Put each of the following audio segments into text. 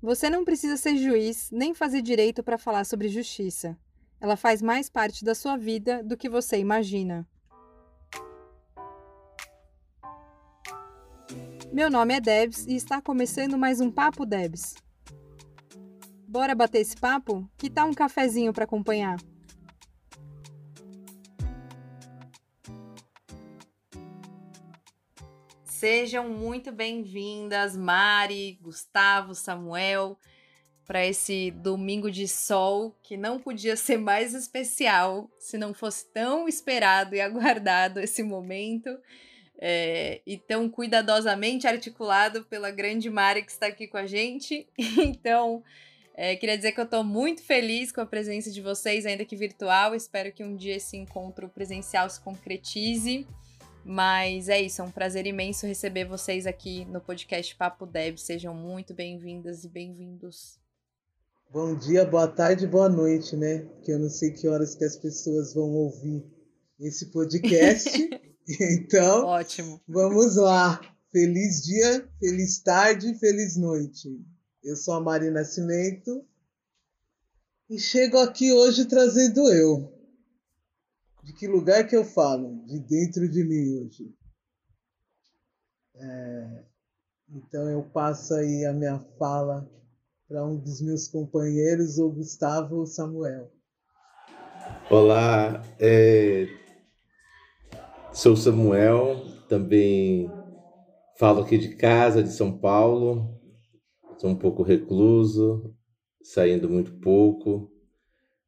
Você não precisa ser juiz nem fazer direito para falar sobre justiça. Ela faz mais parte da sua vida do que você imagina. Meu nome é Debs e está começando mais um Papo Debs. Bora bater esse papo? Que tal um cafezinho para acompanhar? Sejam muito bem-vindas, Mari, Gustavo, Samuel, para esse domingo de sol que não podia ser mais especial se não fosse tão esperado e aguardado esse momento. É, e tão cuidadosamente articulado pela grande Mari que está aqui com a gente. Então, é, queria dizer que eu estou muito feliz com a presença de vocês, ainda que virtual. Espero que um dia esse encontro presencial se concretize. Mas é isso, é um prazer imenso receber vocês aqui no podcast Papo Deb. Sejam muito bem-vindas e bem-vindos. Bom dia, boa tarde, boa noite, né? Porque eu não sei que horas que as pessoas vão ouvir esse podcast. então, ótimo. Vamos lá. Feliz dia, feliz tarde, feliz noite. Eu sou a Mari Nascimento e chego aqui hoje trazendo eu, de que lugar que eu falo? De dentro de mim hoje. É, então eu passo aí a minha fala para um dos meus companheiros, o Gustavo Samuel. Olá, é... sou Samuel, também falo aqui de casa, de São Paulo. Sou um pouco recluso, saindo muito pouco.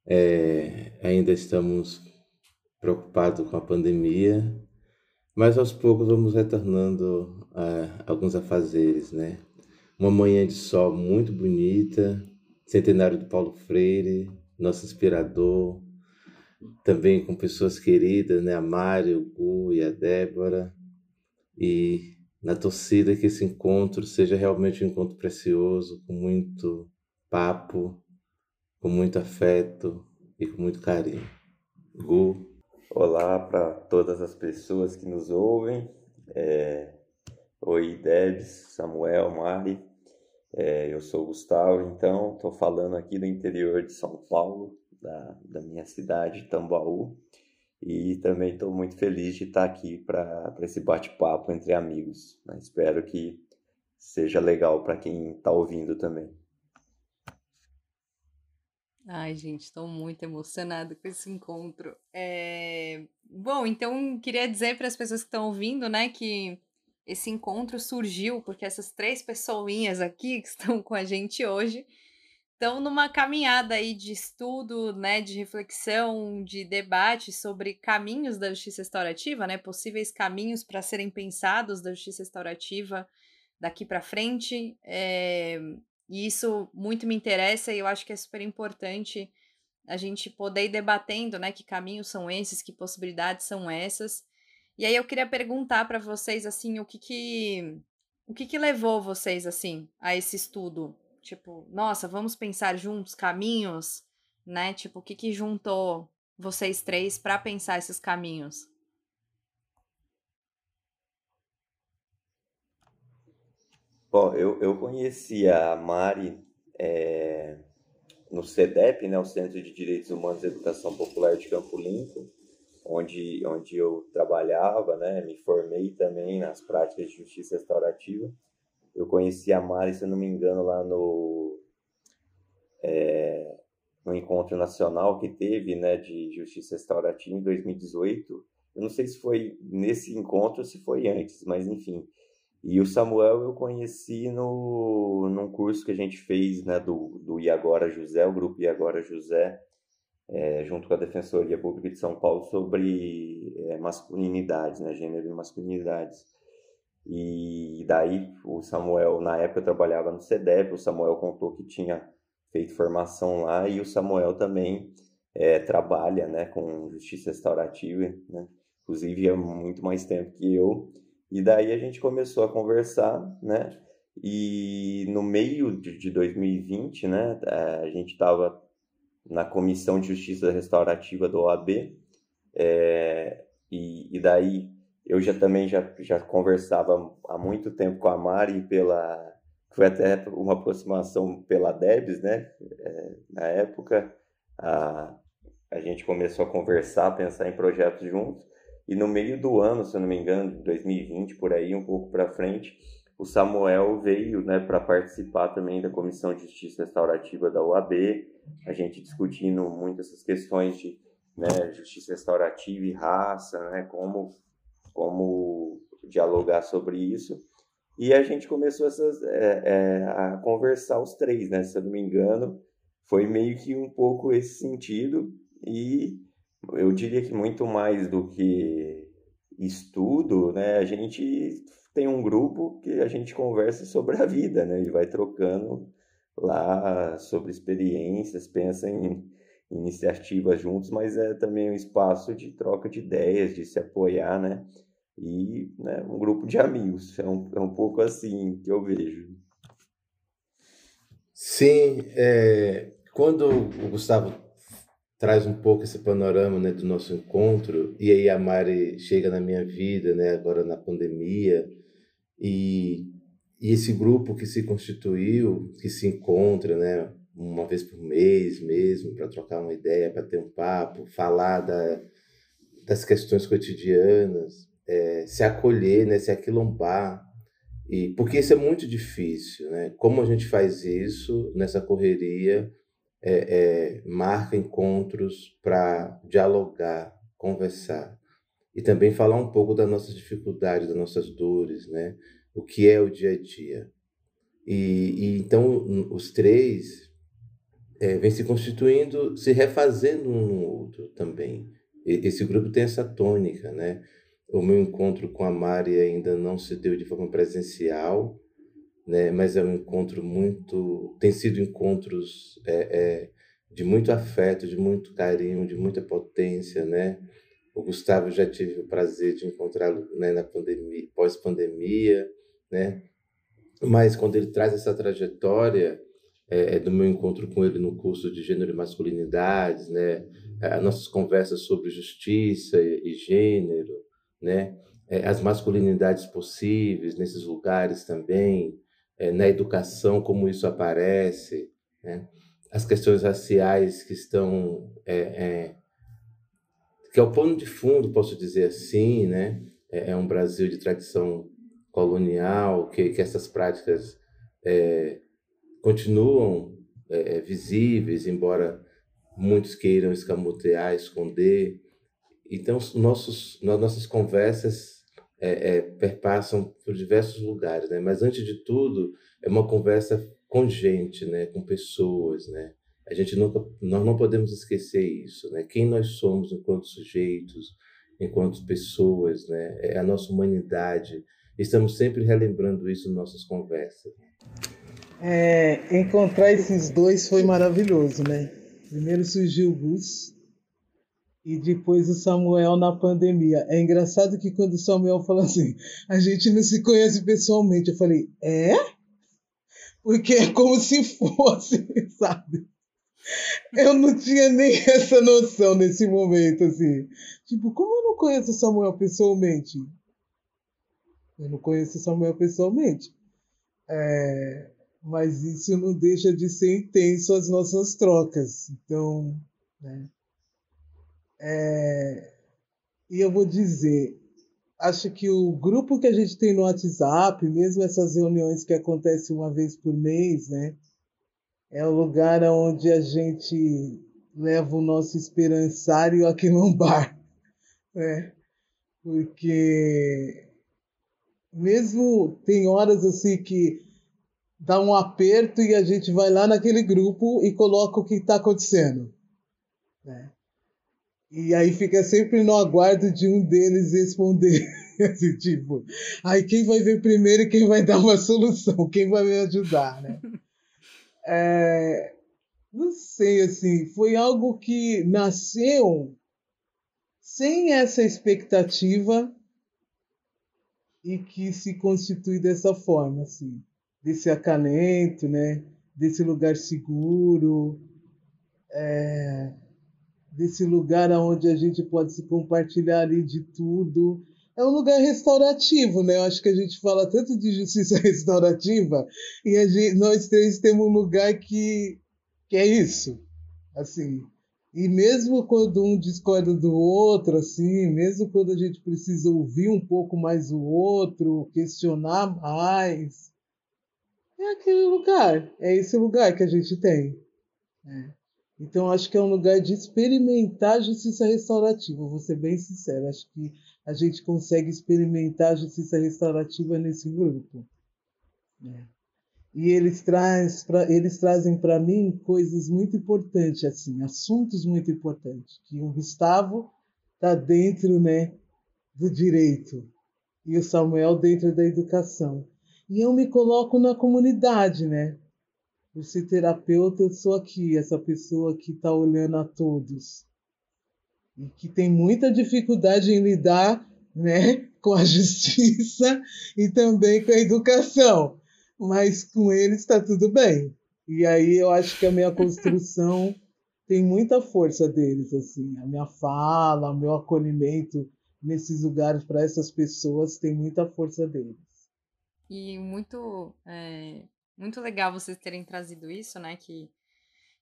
É... ainda estamos preocupado com a pandemia, mas aos poucos vamos retornando a alguns afazeres, né? Uma manhã de sol muito bonita, centenário do Paulo Freire, nosso inspirador, também com pessoas queridas, né? A Mari, o Gu e a Débora, e na torcida que esse encontro seja realmente um encontro precioso, com muito papo, com muito afeto e com muito carinho. Gu, Olá para todas as pessoas que nos ouvem. É... Oi, Debs, Samuel, Mari. É, eu sou o Gustavo, então estou falando aqui do interior de São Paulo, da, da minha cidade, Tambaú. E também estou muito feliz de estar aqui para esse bate-papo entre amigos. Né? Espero que seja legal para quem está ouvindo também. Ai, gente, estou muito emocionada com esse encontro. É... Bom, então queria dizer para as pessoas que estão ouvindo, né, que esse encontro surgiu porque essas três pessoinhas aqui que estão com a gente hoje estão numa caminhada aí de estudo, né, de reflexão, de debate sobre caminhos da justiça restaurativa, né, possíveis caminhos para serem pensados da justiça restaurativa daqui para frente. É... E isso muito me interessa e eu acho que é super importante a gente poder ir debatendo, né, que caminhos são esses, que possibilidades são essas. E aí eu queria perguntar para vocês assim, o que que o que que levou vocês assim a esse estudo? Tipo, nossa, vamos pensar juntos caminhos, né? Tipo, o que que juntou vocês três para pensar esses caminhos? Bom, eu, eu conheci a Mari é, no CEDEP, né, o Centro de Direitos Humanos e Educação Popular de Campo Limpo, onde, onde eu trabalhava, né, me formei também nas práticas de justiça restaurativa. Eu conheci a Mari, se eu não me engano, lá no, é, no encontro nacional que teve né, de justiça restaurativa em 2018. Eu não sei se foi nesse encontro ou se foi antes, mas enfim, e o Samuel eu conheci no, num curso que a gente fez né, do, do Iagora José, o grupo Iagora José, é, junto com a Defensoria Pública de São Paulo, sobre é, masculinidades, né, gênero e masculinidades. E daí o Samuel, na época eu trabalhava no CEDEP, o Samuel contou que tinha feito formação lá e o Samuel também é, trabalha né, com justiça restaurativa, né? inclusive há muito mais tempo que eu. E daí a gente começou a conversar, né? E no meio de 2020, né, a gente estava na Comissão de Justiça Restaurativa do OAB, é, e, e, daí eu já também já, já conversava há muito tempo com a Mari pela, foi até uma aproximação pela Debs, né? É, na época, a, a gente começou a conversar, pensar em projetos juntos, e no meio do ano, se eu não me engano, 2020, por aí, um pouco para frente, o Samuel veio né, para participar também da Comissão de Justiça Restaurativa da UAB, a gente discutindo muito essas questões de né, justiça restaurativa e raça, né, como, como dialogar sobre isso. E a gente começou essas, é, é, a conversar os três, né? Se eu não me engano, foi meio que um pouco esse sentido. E eu diria que muito mais do que estudo, né? A gente tem um grupo que a gente conversa sobre a vida, né? E vai trocando lá sobre experiências, pensa em iniciativas juntos, mas é também um espaço de troca de ideias, de se apoiar, né? e né, um grupo de amigos. É um, é um pouco assim que eu vejo. Sim, é, quando o Gustavo traz um pouco esse panorama né, do nosso encontro, e aí a Mari chega na minha vida, né, agora na pandemia, e, e esse grupo que se constituiu, que se encontra, né, uma vez por mês mesmo, para trocar uma ideia, para ter um papo, falar da, das questões cotidianas, é, se acolher, né, se aquilombar, e, porque isso é muito difícil. Né? Como a gente faz isso nessa correria? É, é, marca encontros para dialogar, conversar e também falar um pouco das nossas dificuldades, das nossas dores, né? O que é o dia a dia. E, e então os três é, vêm se constituindo, se refazendo um no outro também. E, esse grupo tem essa tônica, né? O meu encontro com a Mari ainda não se deu de forma presencial, né? mas é um encontro muito. tem sido encontros é, é, de muito afeto, de muito carinho, de muita potência. Né? O Gustavo já tive o prazer de encontrá-lo né, na pandemia, pós-pandemia, né? mas quando ele traz essa trajetória é, é, do meu encontro com ele no curso de gênero e masculinidades, né? as nossas conversas sobre justiça e, e gênero, né? É, as masculinidades possíveis nesses lugares também, é, na educação, como isso aparece, né? as questões raciais que estão. É, é, que é o pano de fundo, posso dizer assim, né? É, é um Brasil de tradição colonial, que, que essas práticas é, continuam visíveis, embora muitos queiram escamotear, esconder. Então, nossos, nossas conversas é, é, perpassam por diversos lugares, né? Mas antes de tudo, é uma conversa com gente, né? Com pessoas, né? A gente nunca, nós não podemos esquecer isso, né? Quem nós somos enquanto sujeitos, enquanto pessoas, né? É a nossa humanidade. Estamos sempre relembrando isso em nossas conversas. É, encontrar esses dois foi maravilhoso, né? Primeiro surgiu o Gus, e depois o Samuel na pandemia. É engraçado que quando o Samuel falou assim, a gente não se conhece pessoalmente, eu falei, é? Porque é como se fosse, sabe? Eu não tinha nem essa noção nesse momento, assim. Tipo, como eu não conheço o Samuel pessoalmente? Eu não conheço o Samuel pessoalmente. É, mas isso não deixa de ser intenso as nossas trocas. Então, né? É, e eu vou dizer, acho que o grupo que a gente tem no WhatsApp, mesmo essas reuniões que acontecem uma vez por mês, né? É o lugar onde a gente leva o nosso esperançário no bar, né? Porque mesmo tem horas assim que dá um aperto e a gente vai lá naquele grupo e coloca o que está acontecendo. Né? E aí fica sempre no aguardo de um deles responder. assim, tipo, aí quem vai ver primeiro e quem vai dar uma solução, quem vai me ajudar, né? É, não sei, assim, foi algo que nasceu sem essa expectativa e que se constitui dessa forma, assim, desse acalento, né? Desse lugar seguro. É, desse lugar onde a gente pode se compartilhar ali de tudo. é um lugar restaurativo, né? Eu acho que a gente fala tanto de justiça restaurativa e gente, nós três temos um lugar que, que é isso, assim. E mesmo quando um discorda do outro, assim, mesmo quando a gente precisa ouvir um pouco mais o outro, questionar mais, é aquele lugar, é esse lugar que a gente tem. É. Então, acho que é um lugar de experimentar justiça restaurativa. Vou ser bem sincero, acho que a gente consegue experimentar justiça restaurativa nesse grupo. É. E eles, traz pra, eles trazem para mim coisas muito importantes, assim, assuntos muito importantes. Que o Gustavo está dentro né, do direito e o Samuel dentro da educação. E eu me coloco na comunidade, né? Por ser terapeuta, eu sou aqui, essa pessoa que está olhando a todos. E que tem muita dificuldade em lidar né, com a justiça e também com a educação. Mas com eles está tudo bem. E aí eu acho que a minha construção tem muita força deles, assim. A minha fala, o meu acolhimento nesses lugares para essas pessoas tem muita força deles. E muito, é, muito legal vocês terem trazido isso, né? Que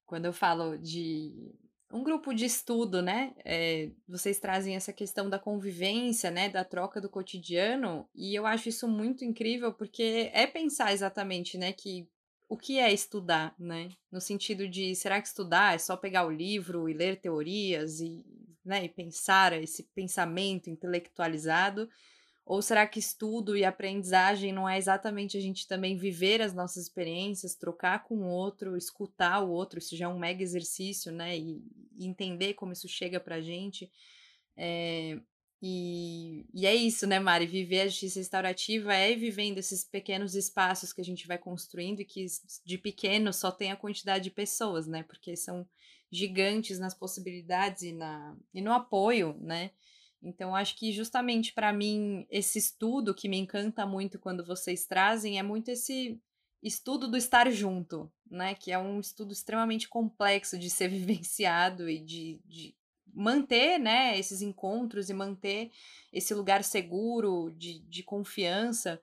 quando eu falo de um grupo de estudo, né? É, vocês trazem essa questão da convivência, né? Da troca do cotidiano, e eu acho isso muito incrível porque é pensar exatamente, né? Que o que é estudar, né? No sentido de será que estudar é só pegar o livro e ler teorias e, né, e pensar esse pensamento intelectualizado? Ou será que estudo e aprendizagem não é exatamente a gente também viver as nossas experiências, trocar com o outro, escutar o outro? Isso já é um mega exercício, né? E, entender como isso chega pra gente. É, e, e é isso, né, Mari? Viver a justiça restaurativa é vivendo esses pequenos espaços que a gente vai construindo e que de pequeno só tem a quantidade de pessoas, né? Porque são gigantes nas possibilidades e, na, e no apoio, né? Então, acho que justamente para mim, esse estudo que me encanta muito quando vocês trazem é muito esse estudo do estar junto, né? Que é um estudo extremamente complexo de ser vivenciado e de, de manter, né, esses encontros e manter esse lugar seguro, de, de confiança.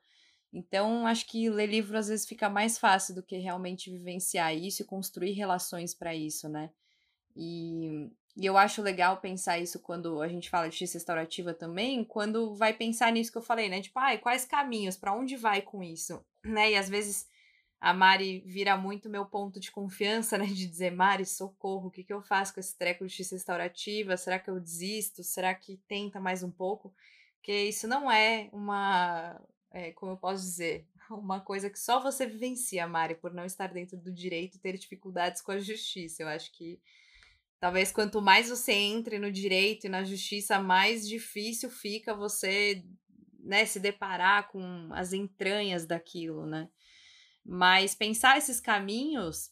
Então, acho que ler livro às vezes fica mais fácil do que realmente vivenciar isso e construir relações para isso, né? E e eu acho legal pensar isso quando a gente fala de justiça restaurativa também, quando vai pensar nisso que eu falei, né? Tipo, ai, quais caminhos, para onde vai com isso? Né? E às vezes a Mari vira muito meu ponto de confiança, né? De dizer, Mari, socorro, o que, que eu faço com esse treco de justiça restaurativa? Será que eu desisto? Será que tenta mais um pouco? Porque isso não é uma, é, como eu posso dizer, uma coisa que só você vivencia, Mari, por não estar dentro do direito e ter dificuldades com a justiça. Eu acho que Talvez quanto mais você entre no direito e na justiça, mais difícil fica você né, se deparar com as entranhas daquilo, né? Mas pensar esses caminhos,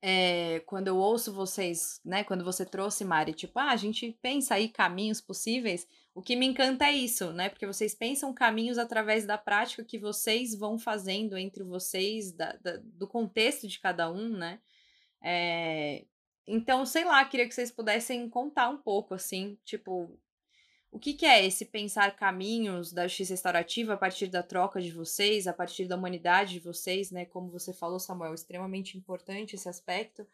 é, quando eu ouço vocês, né, quando você trouxe, Mari, tipo, ah, a gente pensa aí caminhos possíveis, o que me encanta é isso, né? Porque vocês pensam caminhos através da prática que vocês vão fazendo entre vocês, da, da do contexto de cada um, né? É, então, sei lá, queria que vocês pudessem contar um pouco, assim, tipo, o que, que, é esse pensar caminhos da justiça restaurativa a partir da troca de vocês, a partir da humanidade de vocês, né? Como você falou, Samuel, extremamente importante esse aspecto.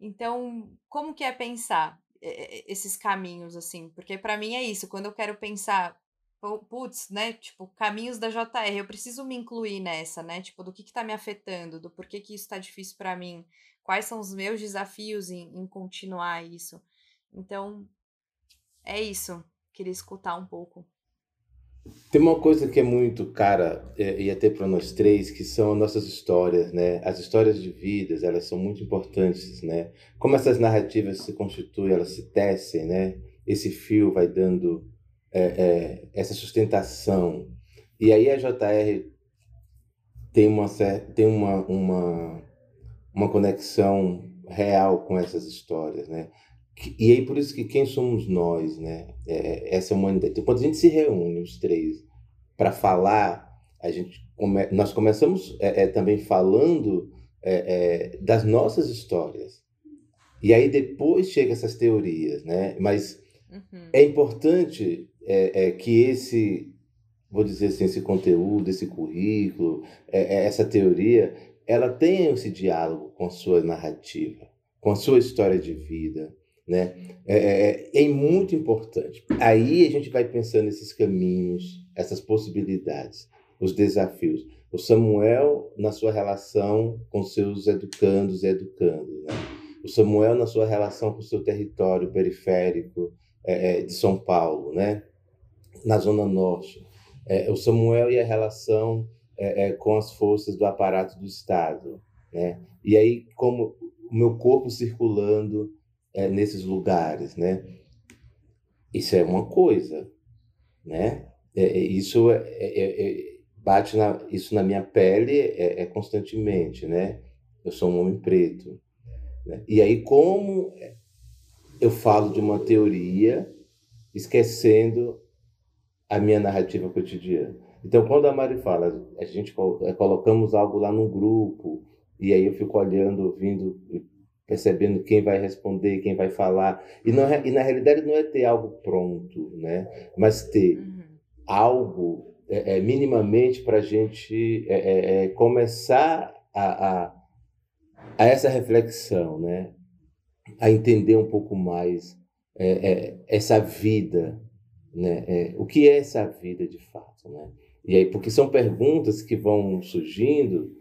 Então, como que é pensar esses caminhos, assim? Porque para mim é isso, quando eu quero pensar, putz, né? Tipo, caminhos da JR, eu preciso me incluir nessa, né? Tipo, do que que tá me afetando, do porquê que isso tá difícil para mim quais são os meus desafios em, em continuar isso. Então, é isso. Queria escutar um pouco. Tem uma coisa que é muito cara é, e até para nós três que são nossas histórias, né? As histórias de vidas elas são muito importantes, né? Como essas narrativas se constituem, elas se tecem, né? Esse fio vai dando é, é, essa sustentação e aí a JR tem uma tem uma, uma uma conexão real com essas histórias, né? E aí por isso que quem somos nós, né? É, essa humanidade. Então, quando a gente se reúne os três para falar, a gente come... nós começamos é, é, também falando é, é, das nossas histórias. E aí depois chega essas teorias, né? Mas uhum. é importante é, que esse, vou dizer assim, esse conteúdo, esse currículo, essa teoria, ela tenha esse diálogo com a sua narrativa, com a sua história de vida, né? É, é, é, muito importante. Aí a gente vai pensando nesses caminhos, essas possibilidades, os desafios. O Samuel na sua relação com seus educandos e educandos, né? o Samuel na sua relação com o seu território periférico é, é de São Paulo, né? na Zona Norte, é, o Samuel e a relação é, é, com as forças do aparato do Estado. Né? E aí, como o meu corpo circulando é, nesses lugares, né? Isso é uma coisa, né? É, é isso é, bate na, isso na minha pele é, constantemente, né? Eu sou um homem preto. Né? E aí como eu falo de uma teoria esquecendo a minha narrativa cotidiana? Então, quando a Mari fala, a gente colocamos algo lá no grupo, e aí eu fico olhando, ouvindo, percebendo quem vai responder, quem vai falar. E, não, é, e na realidade não é ter algo pronto, né? mas ter uhum. algo é, é, minimamente para a gente é, é, é, começar a, a, a, essa reflexão, né? a entender um pouco mais essa vida. Né? o que é essa vida de fato? Né? E aí, porque são perguntas que vão surgindo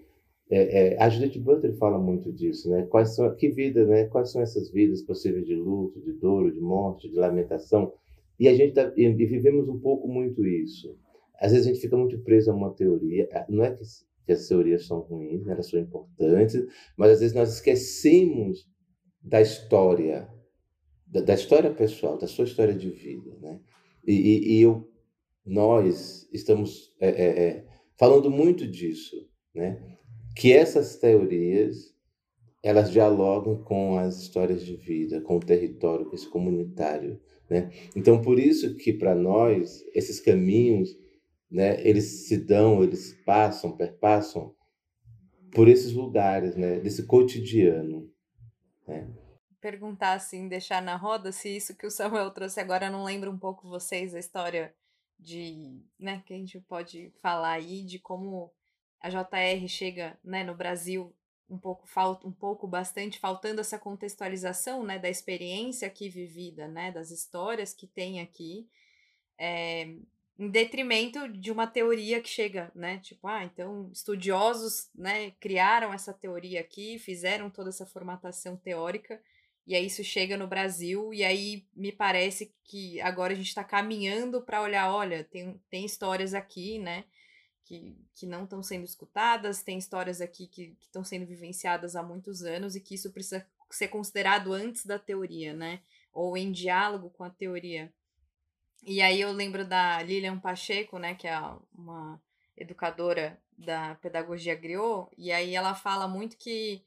é, é, a Judith Butler fala muito disso, né? Quais são, que vida, né? Quais são essas vidas possíveis de luto, de dor, de morte, de lamentação? E a gente tá, e vivemos um pouco muito isso. Às vezes a gente fica muito preso a uma teoria. Não é que, que as teorias são ruins, né? elas são importantes, mas às vezes nós esquecemos da história, da, da história pessoal, da sua história de vida, né? E, e, e eu, nós estamos é, é, é falando muito disso, né? que essas teorias elas dialogam com as histórias de vida, com o território, com esse comunitário, né? Então por isso que para nós esses caminhos, né, eles se dão, eles passam, perpassam por esses lugares, né, desse cotidiano, né? Perguntar assim, deixar na roda se isso que o Samuel trouxe agora não lembra um pouco vocês a história de, né, que a gente pode falar aí de como a JR chega né, no Brasil um pouco falta um pouco bastante faltando essa contextualização né da experiência aqui vivida né das histórias que tem aqui é, em detrimento de uma teoria que chega né tipo ah então estudiosos né criaram essa teoria aqui fizeram toda essa formatação teórica e aí isso chega no Brasil e aí me parece que agora a gente está caminhando para olhar olha tem, tem histórias aqui né que, que não estão sendo escutadas, tem histórias aqui que estão sendo vivenciadas há muitos anos e que isso precisa ser considerado antes da teoria, né? Ou em diálogo com a teoria. E aí eu lembro da Lilian Pacheco, né, que é uma educadora da pedagogia griot, e aí ela fala muito que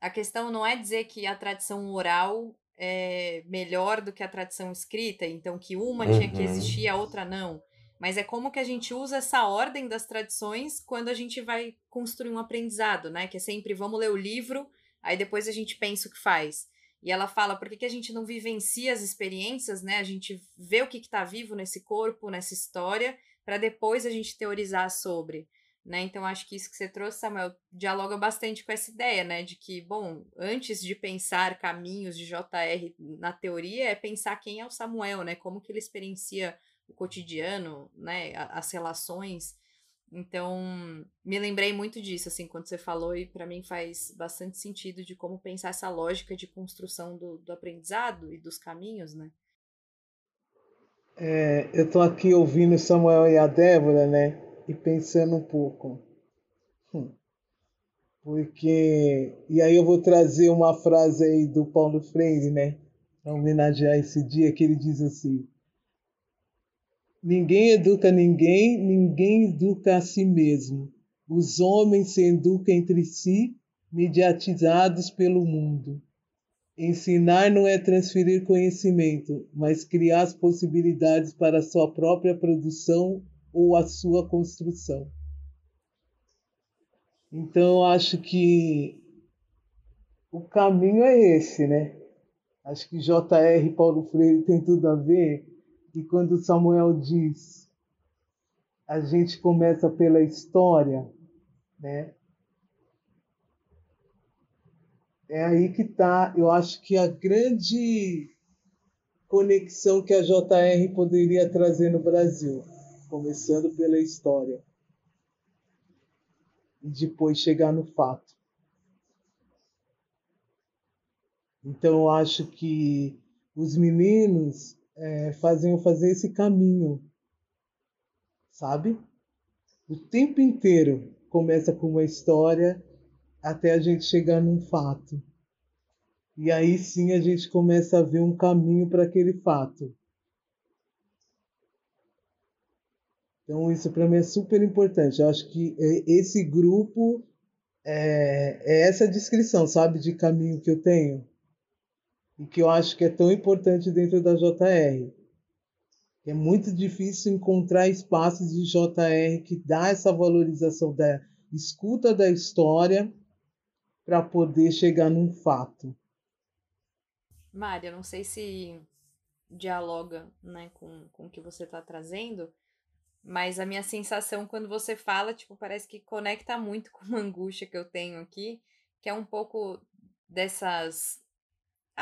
a questão não é dizer que a tradição oral é melhor do que a tradição escrita, então que uma uhum. tinha que uhum. existir, a outra não mas é como que a gente usa essa ordem das tradições quando a gente vai construir um aprendizado, né? Que é sempre vamos ler o livro, aí depois a gente pensa o que faz. E ela fala, por que, que a gente não vivencia as experiências, né? A gente vê o que está vivo nesse corpo, nessa história, para depois a gente teorizar sobre. Né? Então, acho que isso que você trouxe, Samuel, dialoga bastante com essa ideia, né? De que, bom, antes de pensar caminhos de JR na teoria, é pensar quem é o Samuel, né? Como que ele experiencia o cotidiano, né, as relações. Então, me lembrei muito disso, assim, quando você falou, e para mim faz bastante sentido de como pensar essa lógica de construção do, do aprendizado e dos caminhos, né? É, eu estou aqui ouvindo Samuel e a Débora, né, e pensando um pouco. Hum, porque. E aí eu vou trazer uma frase aí do Paulo Freire, né, para homenagear esse dia, que ele diz assim Ninguém educa ninguém, ninguém educa a si mesmo. Os homens se educam entre si, mediatizados pelo mundo. Ensinar não é transferir conhecimento, mas criar as possibilidades para a sua própria produção ou a sua construção. Então, acho que o caminho é esse, né? Acho que J.R. Paulo Freire tem tudo a ver E quando Samuel diz, a gente começa pela história, né? É aí que está, eu acho que a grande conexão que a JR poderia trazer no Brasil, começando pela história e depois chegar no fato. Então eu acho que os meninos é, faziam fazer esse caminho, sabe? O tempo inteiro começa com uma história até a gente chegar num fato. E aí sim a gente começa a ver um caminho para aquele fato. Então isso para mim é super importante. Eu acho que é, esse grupo é, é essa descrição, sabe, de caminho que eu tenho e que eu acho que é tão importante dentro da JR. É muito difícil encontrar espaços de JR que dá essa valorização da escuta da história para poder chegar num fato. Mária, não sei se dialoga né, com, com o que você está trazendo, mas a minha sensação quando você fala, tipo, parece que conecta muito com uma angústia que eu tenho aqui, que é um pouco dessas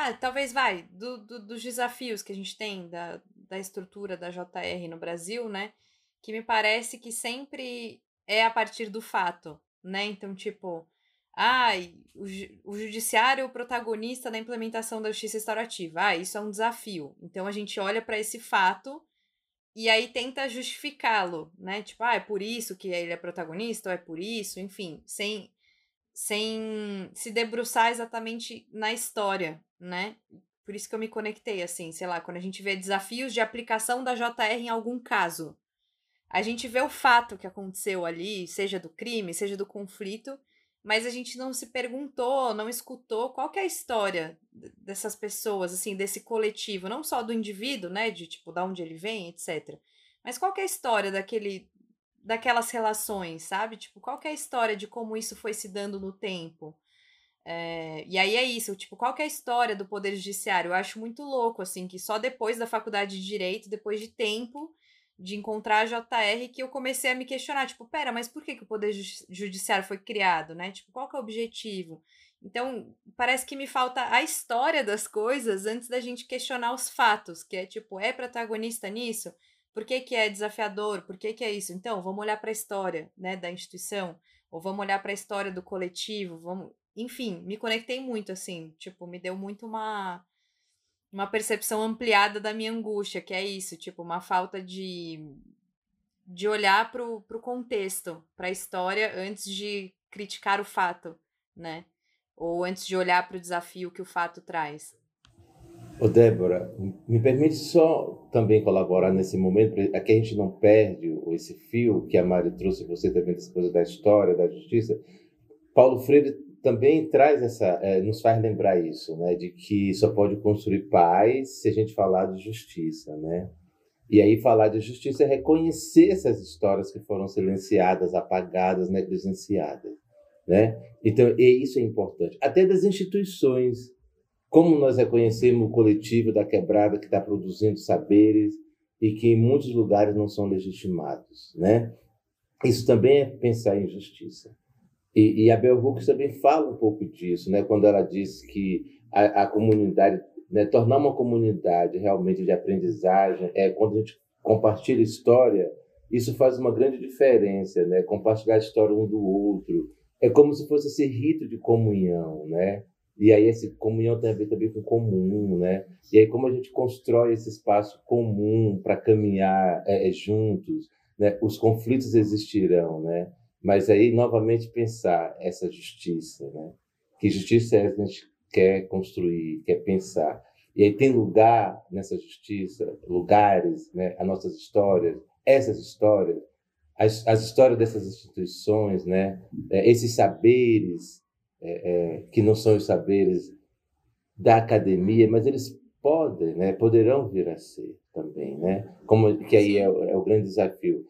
ah, talvez vai, do, do, dos desafios que a gente tem da, da estrutura da JR no Brasil, né? Que me parece que sempre é a partir do fato, né? Então, tipo, ai, o, o judiciário é o protagonista da implementação da justiça restaurativa. Ah, isso é um desafio. Então a gente olha para esse fato e aí tenta justificá-lo, né? Tipo, ah, é por isso que ele é protagonista, ou é por isso, enfim, sem sem se debruçar exatamente na história, né? Por isso que eu me conectei, assim, sei lá, quando a gente vê desafios de aplicação da JR em algum caso. A gente vê o fato que aconteceu ali, seja do crime, seja do conflito, mas a gente não se perguntou, não escutou qual é a história dessas pessoas, assim, desse coletivo, não só do indivíduo, né, de tipo, da onde ele vem, etc. Mas qual é a história daquele daquelas relações, sabe? Tipo, qual é a história de como isso foi se dando no tempo? É, e aí é isso, tipo, qual que é a história do Poder Judiciário? Eu acho muito louco, assim, que só depois da faculdade de Direito, depois de tempo de encontrar a JR, que eu comecei a me questionar, tipo, pera, mas por que, que o Poder Judiciário foi criado, né? Tipo, qual que é o objetivo? Então, parece que me falta a história das coisas antes da gente questionar os fatos, que é tipo, é protagonista nisso? Por que, que é desafiador? Por que, que é isso? Então, vamos olhar para a história né, da instituição, ou vamos olhar para a história do coletivo, vamos enfim, me conectei muito, assim, tipo, me deu muito uma, uma percepção ampliada da minha angústia, que é isso, tipo, uma falta de, de olhar pro, pro contexto, pra história, antes de criticar o fato, né? Ou antes de olhar para o desafio que o fato traz. Ô Débora, me permite só também colaborar nesse momento, para que a gente não perde esse fio que a Mari trouxe você também dessa coisa da história, da justiça. Paulo Freire também traz essa, é, nos faz lembrar isso, né, de que só pode construir paz se a gente falar de justiça, né? E aí falar de justiça é reconhecer essas histórias que foram silenciadas, apagadas, negligenciadas, né? Então, e isso é importante. Até das instituições, como nós reconhecemos o coletivo da quebrada que está produzindo saberes e que em muitos lugares não são legitimados, né? Isso também é pensar em justiça. E, e a Bell Hooks também fala um pouco disso, né? quando ela diz que a, a comunidade, né? tornar uma comunidade realmente de aprendizagem, é quando a gente compartilha história, isso faz uma grande diferença, né? compartilhar a história um do outro. É como se fosse esse rito de comunhão, né? E aí essa comunhão tem a ver também com comum, né? E aí como a gente constrói esse espaço comum para caminhar é, é, juntos, né? Os conflitos existirão, né? Mas aí, novamente, pensar essa justiça, né? Que justiça é que a gente quer construir, quer pensar. E aí tem lugar nessa justiça, lugares, né? As nossas histórias, essas histórias, as, as histórias dessas instituições, né? É, esses saberes, é, é, que não são os saberes da academia, mas eles podem, né? Poderão vir a ser também, né? Como que aí é, é o grande desafio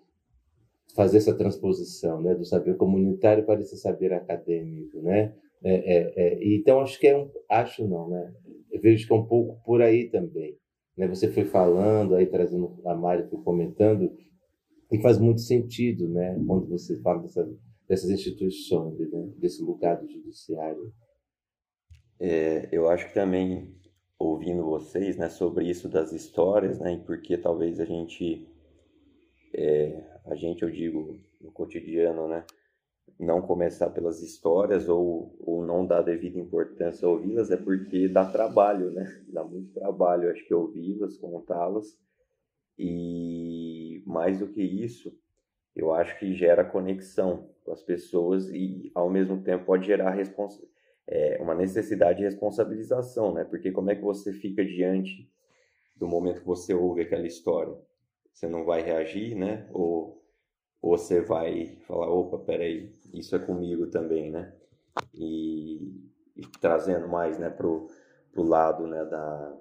fazer essa transposição né, do saber comunitário para esse saber acadêmico, né? É, é, é, então acho que é um, acho não, né? Eu vejo que é um pouco por aí também, né? Você foi falando, aí trazendo a Mari foi comentando, e faz muito sentido, né? Quando você fala dessa, dessas instituições, né? desse lugar do judiciário. É, eu acho que também ouvindo vocês, né, sobre isso das histórias, né, e porque talvez a gente, é, a gente eu digo no cotidiano, né, não começar pelas histórias ou, ou não dar devida importância a ouvi-las é porque dá trabalho, né? Dá muito trabalho, acho que ouvi-las, contá-las. E mais do que isso, eu acho que gera conexão com as pessoas e ao mesmo tempo pode gerar é, uma necessidade de responsabilização, né? Porque como é que você fica diante do momento que você ouve aquela história? Você não vai reagir, né? Ou, ou você vai falar, opa, peraí, isso é comigo também, né? E, e trazendo mais, né, pro, pro lado, né, da,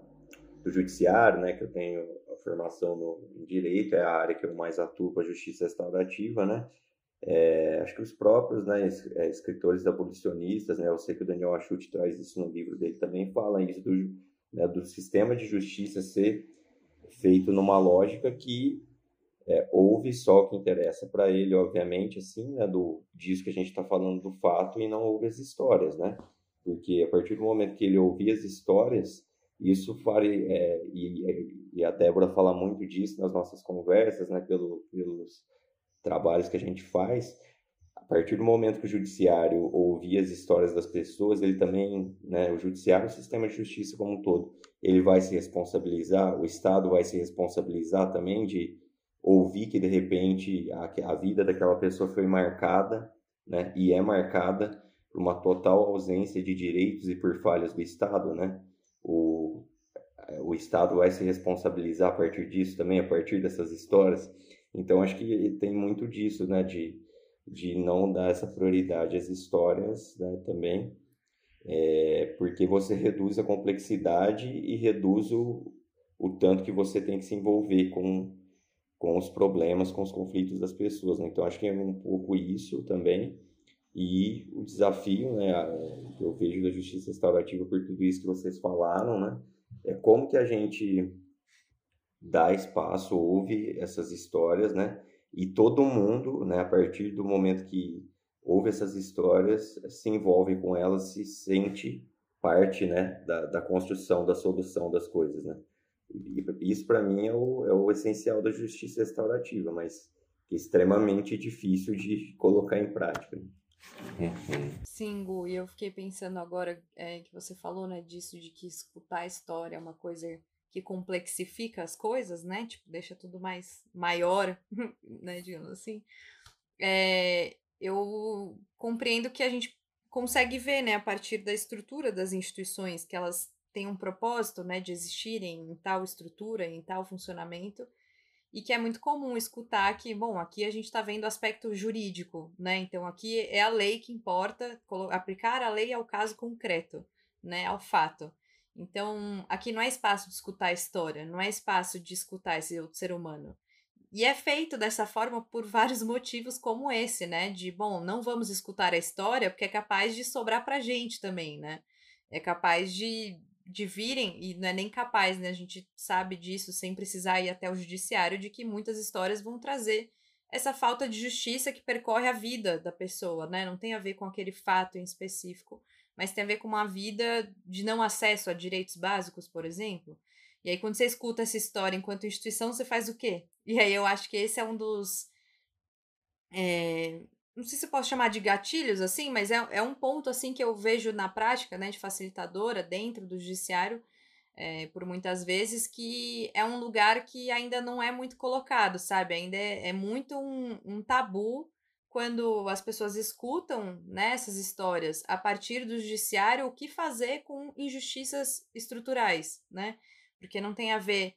do judiciário, né, que eu tenho a formação no, direito, é a área que eu mais atuo a justiça restaurativa, né? É, acho que os próprios né, é, escritores abolicionistas, né, eu sei que o Daniel Achuti traz isso no livro dele também, fala isso do, né, do sistema de justiça ser feito numa lógica que é, ouve só o que interessa para ele, obviamente, assim, né, do disso que a gente está falando do fato e não ouve as histórias, né? Porque a partir do momento que ele ouvir as histórias, isso faria, é, e, e, a Débora fala muito disso nas nossas conversas, né, pelo, pelos trabalhos que a gente faz, a partir do momento que o judiciário ouvir as histórias das pessoas, ele também, né, o judiciário, o sistema de justiça como um todo, ele vai se responsabilizar, o Estado vai se responsabilizar também de ouvir que de repente a, a vida daquela pessoa foi marcada, né, e é marcada por uma total ausência de direitos e por falhas do Estado, né? O, o Estado vai se responsabilizar a partir disso também, a partir dessas histórias. Então, acho que tem muito disso, né, de, de não dar essa prioridade às histórias né, também, é, porque você reduz a complexidade e reduz o, o tanto que você tem que se envolver com com os problemas, com os conflitos das pessoas. Né? Então, acho que é um pouco isso também. E o desafio né, que eu vejo da justiça restaurativa por tudo isso que vocês falaram, né, é como que a gente dá espaço, ouve essas histórias, né, e todo mundo, né, a partir do momento que ouve essas histórias, se envolve com elas, se sente parte, né, da, da construção, da solução das coisas, né. Isso, para mim, é o, é o essencial da justiça restaurativa, mas é extremamente difícil de colocar em prática. Uhum. Sim, Gu, e eu fiquei pensando agora é, que você falou, né, disso de que escutar a história é uma coisa que complexifica as coisas, né, tipo, deixa tudo mais maior, né, digamos assim. É, eu compreendo que a gente consegue ver, né, a partir da estrutura das instituições, que elas têm um propósito, né, de existirem em tal estrutura, em tal funcionamento, e que é muito comum escutar que, bom, aqui a gente está vendo aspecto jurídico, né? Então aqui é a lei que importa, aplicar a lei ao caso concreto, né? Ao fato. Então, aqui não é espaço de escutar a história, não é espaço de escutar esse outro ser humano. E é feito dessa forma por vários motivos como esse, né? De, bom, não vamos escutar a história porque é capaz de sobrar pra gente também, né? É capaz de de virem, e não é nem capaz, né? A gente sabe disso sem precisar ir até o judiciário, de que muitas histórias vão trazer essa falta de justiça que percorre a vida da pessoa, né? Não tem a ver com aquele fato em específico, mas tem a ver com uma vida de não acesso a direitos básicos, por exemplo. E aí, quando você escuta essa história enquanto instituição, você faz o quê? E aí eu acho que esse é um dos. É, não sei se posso chamar de gatilhos, assim, mas é, é um ponto, assim, que eu vejo na prática, né, de facilitadora dentro do judiciário, é, por muitas vezes, que é um lugar que ainda não é muito colocado, sabe? Ainda é, é muito um, um tabu quando as pessoas escutam né, essas histórias a partir do judiciário, o que fazer com injustiças estruturais, né? Porque não tem a ver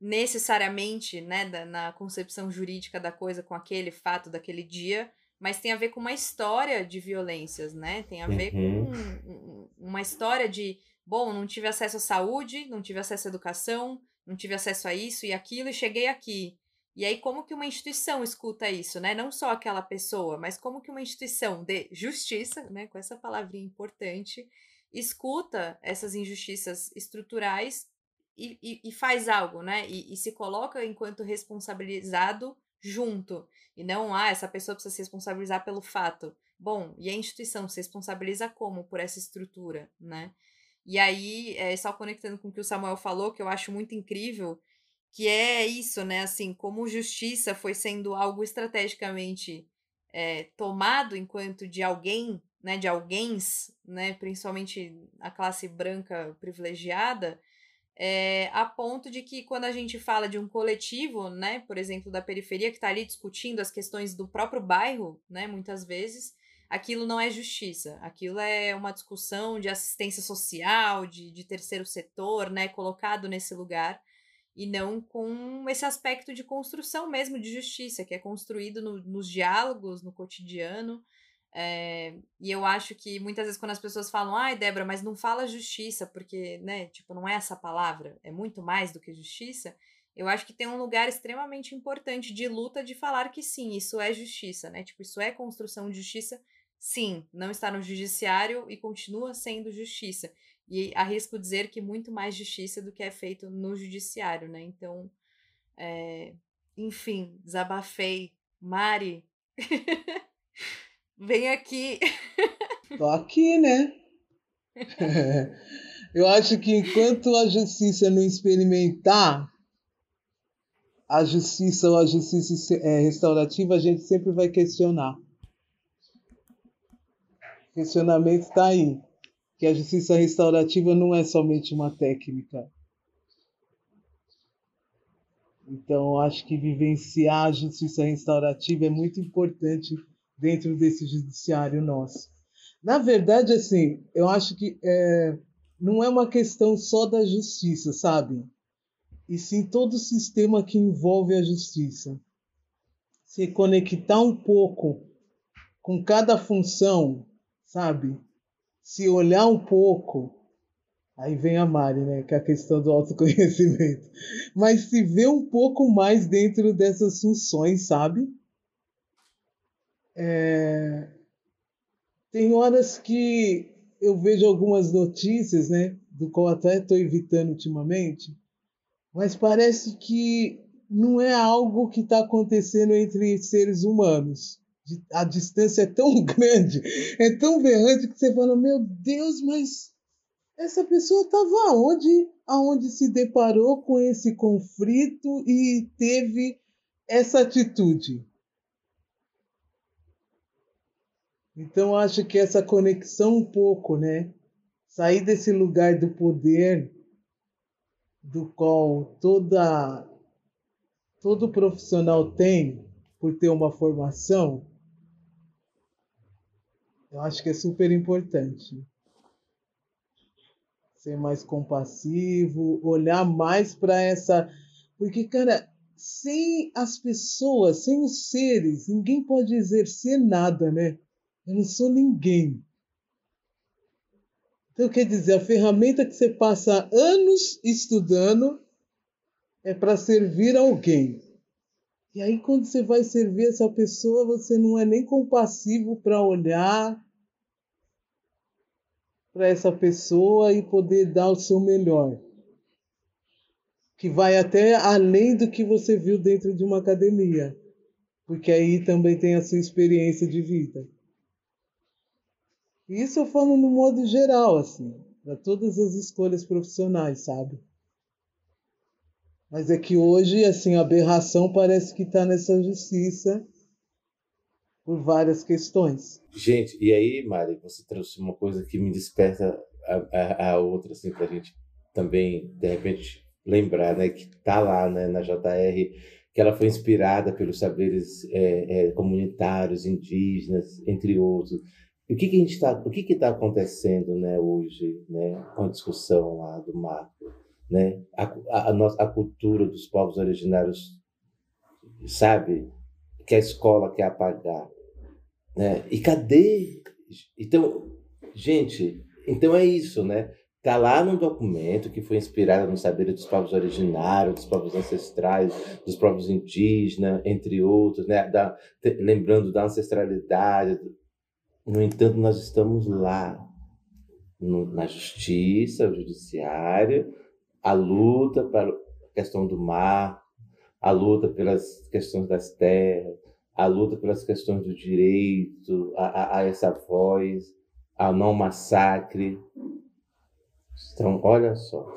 necessariamente, né, da, na concepção jurídica da coisa com aquele fato daquele dia, mas tem a ver com uma história de violências, né? Tem a ver uhum. com uma história de, bom, não tive acesso à saúde, não tive acesso à educação, não tive acesso a isso e aquilo e cheguei aqui. E aí como que uma instituição escuta isso, né? Não só aquela pessoa, mas como que uma instituição de justiça, né, com essa palavrinha importante, escuta essas injustiças estruturais e, e, e faz algo, né? E, e, se coloca enquanto responsabilizado junto. E não, ah, essa pessoa precisa se responsabilizar pelo fato. Bom, e a instituição se responsabiliza como por essa estrutura, né? E aí, é, só conectando com o que o Samuel falou, que eu acho muito incrível, que é isso, né? Assim, como justiça foi sendo algo estrategicamente é, tomado enquanto de alguém, né? De alguém, né? Principalmente a classe branca privilegiada, é, a ponto de que quando a gente fala de um coletivo, né, por exemplo, da periferia que está ali discutindo as questões do próprio bairro, né, muitas vezes, aquilo não é justiça, aquilo é uma discussão de assistência social, de, de terceiro setor, né, colocado nesse lugar, e não com esse aspecto de construção mesmo de justiça, que é construído no, nos diálogos, no cotidiano, é, e eu acho que muitas vezes quando as pessoas falam, ai, Débora, mas não fala justiça, porque, né, tipo, não é essa palavra, é muito mais do que justiça. Eu acho que tem um lugar extremamente importante de luta de falar que sim, isso é justiça, né? Tipo, isso é construção de justiça, sim, não está no judiciário e continua sendo justiça. E arrisco dizer que muito mais justiça do que é feito no judiciário, né? Então, é, enfim, desabafei. Mari. Vem aqui. Tô aqui, né? Eu acho que enquanto a justiça não experimentar a justiça ou a justiça é, restaurativa, a gente sempre vai questionar. O questionamento está aí. Que a justiça restaurativa não é somente uma técnica. Então, acho que vivenciar a justiça restaurativa é muito importante dentro desse judiciário nosso. Na verdade, assim, eu acho que é, não é uma questão só da justiça, sabe? E sim todo o sistema que envolve a justiça. Se conectar um pouco com cada função, sabe? Se olhar um pouco, aí vem a Mari, né? Que é a questão do autoconhecimento. Mas se ver um pouco mais dentro dessas funções, sabe? É... Tem horas que eu vejo algumas notícias, né, do qual até estou evitando ultimamente, mas parece que não é algo que está acontecendo entre seres humanos. A distância é tão grande, é tão berrante que você fala: Meu Deus, mas essa pessoa estava onde? Aonde se deparou com esse conflito e teve essa atitude? Então acho que essa conexão um pouco, né? Sair desse lugar do poder do qual toda todo profissional tem por ter uma formação, eu acho que é super importante. Ser mais compassivo, olhar mais para essa. Porque, cara, sem as pessoas, sem os seres, ninguém pode exercer nada, né? Eu não sou ninguém. Então, quer dizer, a ferramenta que você passa anos estudando é para servir alguém. E aí, quando você vai servir essa pessoa, você não é nem compassivo para olhar para essa pessoa e poder dar o seu melhor. Que vai até além do que você viu dentro de uma academia. Porque aí também tem a sua experiência de vida. Isso eu falo no modo geral, assim, para todas as escolhas profissionais, sabe? Mas é que hoje, assim, a aberração parece que está nessa justiça por várias questões. Gente, e aí, Mari, você trouxe uma coisa que me desperta a, a, a outra, assim, para a gente também, de repente, lembrar, né, que tá lá, né, na JR, que ela foi inspirada pelos saberes é, é, comunitários, indígenas, entre outros. E o que, que a gente está, o que está acontecendo, né, hoje, né, com a discussão lá do marco, né, a, a, a, nossa, a cultura dos povos originários, sabe, que a escola quer apagar, né? E cadê? Então, gente, então é isso, né? Tá lá no documento que foi inspirado no saber dos povos originários, dos povos ancestrais, dos povos indígenas, entre outros, né? Da, lembrando da ancestralidade, no entanto, nós estamos lá, no, na justiça, o judiciário, a luta para a questão do mar, a luta pelas questões das terras, a luta pelas questões do direito, a, a, a essa voz, ao não massacre. Então, olha só,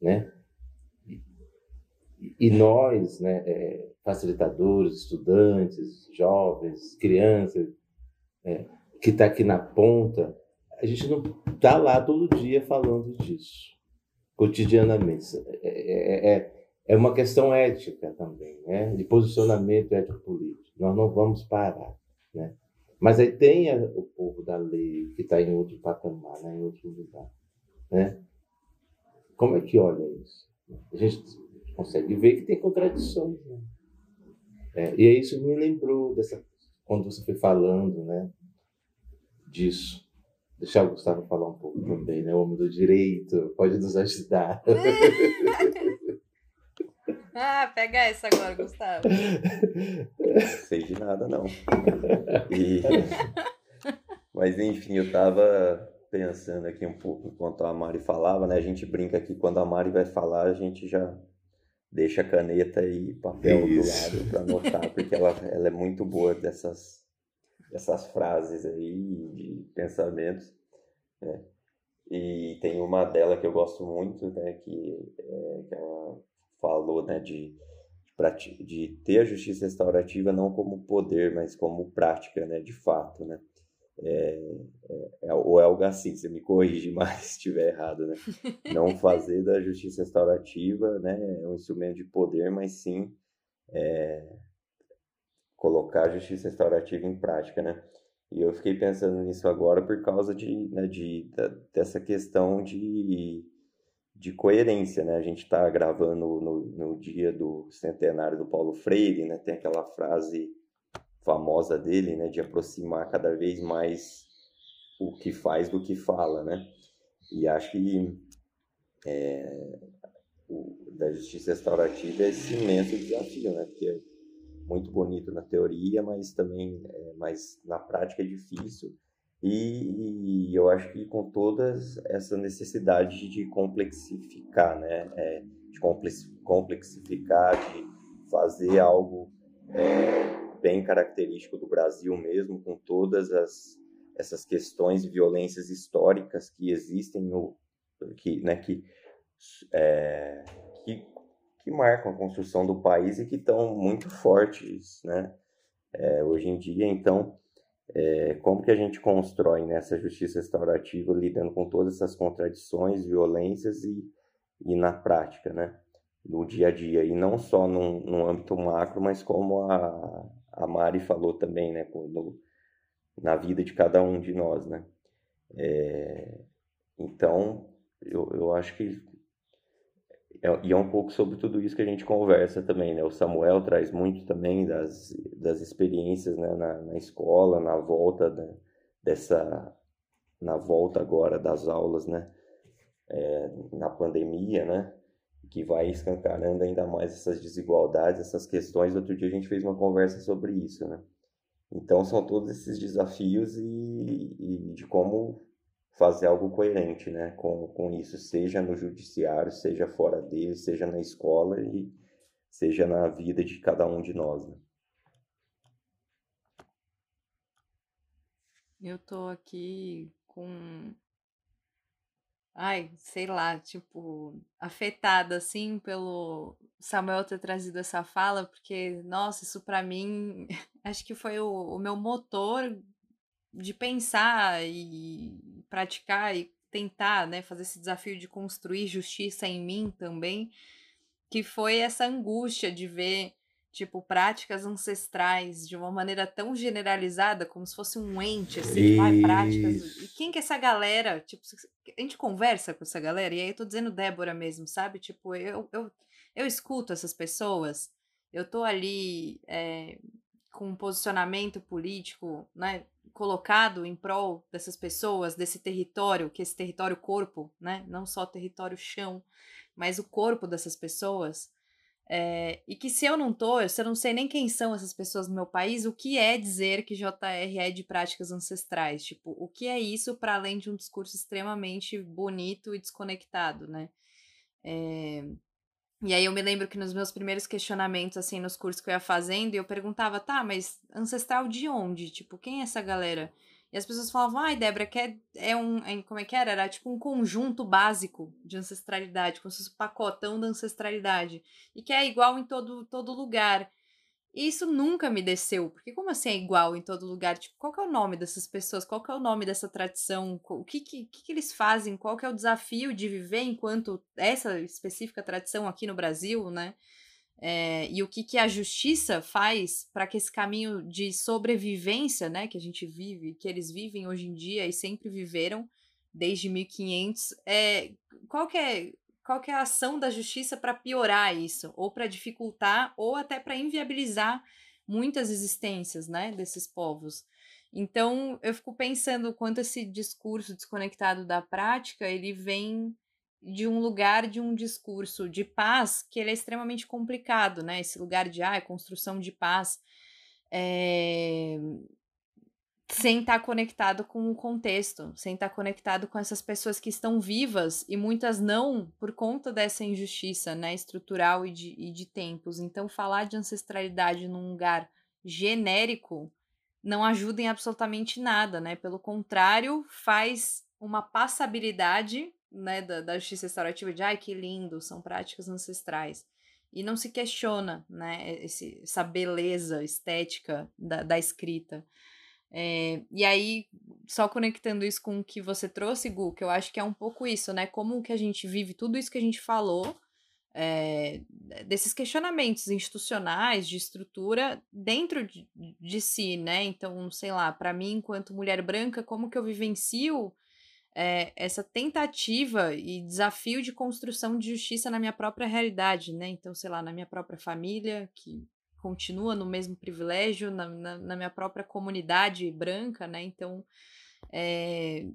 né? E, nós, né, é, facilitadores, estudantes, jovens, crianças, é, que está aqui na ponta, a gente não está lá todo dia falando disso, cotidianamente. É, é, é, é uma questão ética também, né? de posicionamento ético-político. Nós não vamos parar. Né? Mas aí tem o povo da lei que está em outro patamar, né? em outro lugar. Né? Como é que olha isso? A gente consegue ver que tem contradições. Né? É, e é isso me lembrou dessa quando você foi falando, né, disso. Deixar o Gustavo falar um pouco também, né? O homem do direito pode nos ajudar. ah, pega essa agora, Gustavo. Não sei de nada, não. E... Mas enfim, eu tava pensando aqui um pouco enquanto a Mari falava, né? A gente brinca que quando a Mari vai falar, a gente já deixa a caneta e papel Isso. do lado para anotar, porque ela, ela é muito boa dessas, dessas frases aí, de pensamentos. Né? E tem uma dela que eu gosto muito, né, que, é, que ela falou né, de, de ter a justiça restaurativa não como poder, mas como prática, né, de fato, né? É, é, é o Elga assim, você me corrige mais se estiver errado, né? Não fazer da justiça restaurativa, né, é um instrumento de poder, mas sim é, colocar a justiça restaurativa em prática, né? E eu fiquei pensando nisso agora por causa de, né, de dessa questão de, de coerência, né? A gente está gravando no, no dia do centenário do Paulo Freire, né? Tem aquela frase famosa dele, né, de aproximar cada vez mais o que faz do que fala, né? E acho que é, o, da justiça restaurativa é esse imenso desafio, né? Porque é muito bonito na teoria, mas também é, mas na prática é difícil. E, e, eu acho que com toda essa necessidade de complexificar, né? É, de complexificar, de fazer algo é, bem característico do Brasil mesmo, com todas as, essas questões de violências históricas que existem no que, né, que, é, que, que marcam a construção do país e que estão muito fortes, né, é, hoje em dia. Então, é, como que a gente constrói nessa justiça restaurativa lidando com todas essas contradições, violências e, e na prática, né? No dia a dia, e não só num âmbito macro, mas como a, a Mari falou também, né, no, na vida de cada um de nós, né. É, então, eu, eu acho que é, e é um pouco sobre tudo isso que a gente conversa também, né? O Samuel traz muito também das, das experiências né? na, na escola, na volta da, dessa, na volta agora das aulas, né? É, na pandemia, né? Que vai escancarando ainda mais essas desigualdades, essas questões. Outro dia a gente fez uma conversa sobre isso, né? Então são todos esses desafios e, e de como fazer algo coerente, né, com, com isso, seja no judiciário, seja fora dele, seja na escola e seja na vida de cada um de nós, né? Eu tô aqui com ai, sei lá, tipo, afetada assim pelo Samuel ter trazido essa fala, porque, nossa, isso para mim acho que foi o, o, meu motor de pensar e praticar e tentar, né, fazer esse desafio de construir justiça em mim também, que foi essa angústia de ver tipo, práticas ancestrais de uma maneira tão generalizada, como se fosse um ente, assim, vai, práticas. E quem que é essa galera? Tipo, a gente conversa com essa galera, e aí eu tô dizendo Débora mesmo, sabe? Tipo, eu, eu, eu escuto essas pessoas, eu tô ali é, com um posicionamento político, né? Colocado em prol dessas pessoas, desse território, que é esse território corpo, né? Não só território chão, mas o corpo dessas pessoas. É, e que se eu não tô, eu não sei nem quem são essas pessoas no meu país, o que é dizer que JR é de práticas ancestrais? Tipo, o que é isso para além de um discurso extremamente bonito e desconectado, né? É... E aí eu me lembro que nos meus primeiros questionamentos, assim, nos cursos que eu ia fazendo, eu perguntava, tá, mas ancestral de onde? Tipo, quem é essa galera? E as pessoas falavam, ai, Débora, que é, é um. Como é que era? Era tipo um conjunto básico de ancestralidade, como se fosse um pacotão da ancestralidade. E que é igual em todo, todo lugar. E isso nunca me desceu, porque como assim é igual em todo lugar? Tipo, qual que é o nome dessas pessoas? Qual que é o nome dessa tradição? O que, que, que eles fazem? Qual que é o desafio de viver enquanto essa específica tradição aqui no Brasil, né? É, e o que, que a justiça faz para que esse caminho de sobrevivência, né, que a gente vive, que eles vivem hoje em dia e sempre viveram desde 1500, é, qual que é qual que é a ação da justiça para piorar isso, ou para dificultar, ou até para inviabilizar muitas existências, né, desses povos. Então, eu fico pensando quanto esse discurso desconectado da prática, ele vem de um lugar de um discurso de paz que ele é extremamente complicado, né? Esse lugar de ah, construção de paz. É sem estar tá conectado com o contexto, sem estar tá conectado com essas pessoas que estão vivas e muitas não por conta dessa injustiça né, estrutural e de, e de tempos. Então, falar de ancestralidade num lugar genérico não ajuda em absolutamente nada, né? Pelo contrário, faz uma passabilidade né, da, da justiça restaurativa de ai que lindo, são práticas ancestrais. E não se questiona né, esse, essa beleza estética da, da escrita. É, e aí, só conectando isso com o que você trouxe, Gu, que eu acho que é um pouco isso, né? Como que a gente vive tudo isso que a gente falou, é, desses questionamentos institucionais, de estrutura, dentro de, de si, né? Então, sei lá, para mim, enquanto mulher branca, como que eu vivencio é, essa tentativa e desafio de construção de justiça na minha própria realidade, né? Então, sei lá, na minha própria família, que continua no mesmo privilégio na, na, na minha própria comunidade branca, né? Então, é,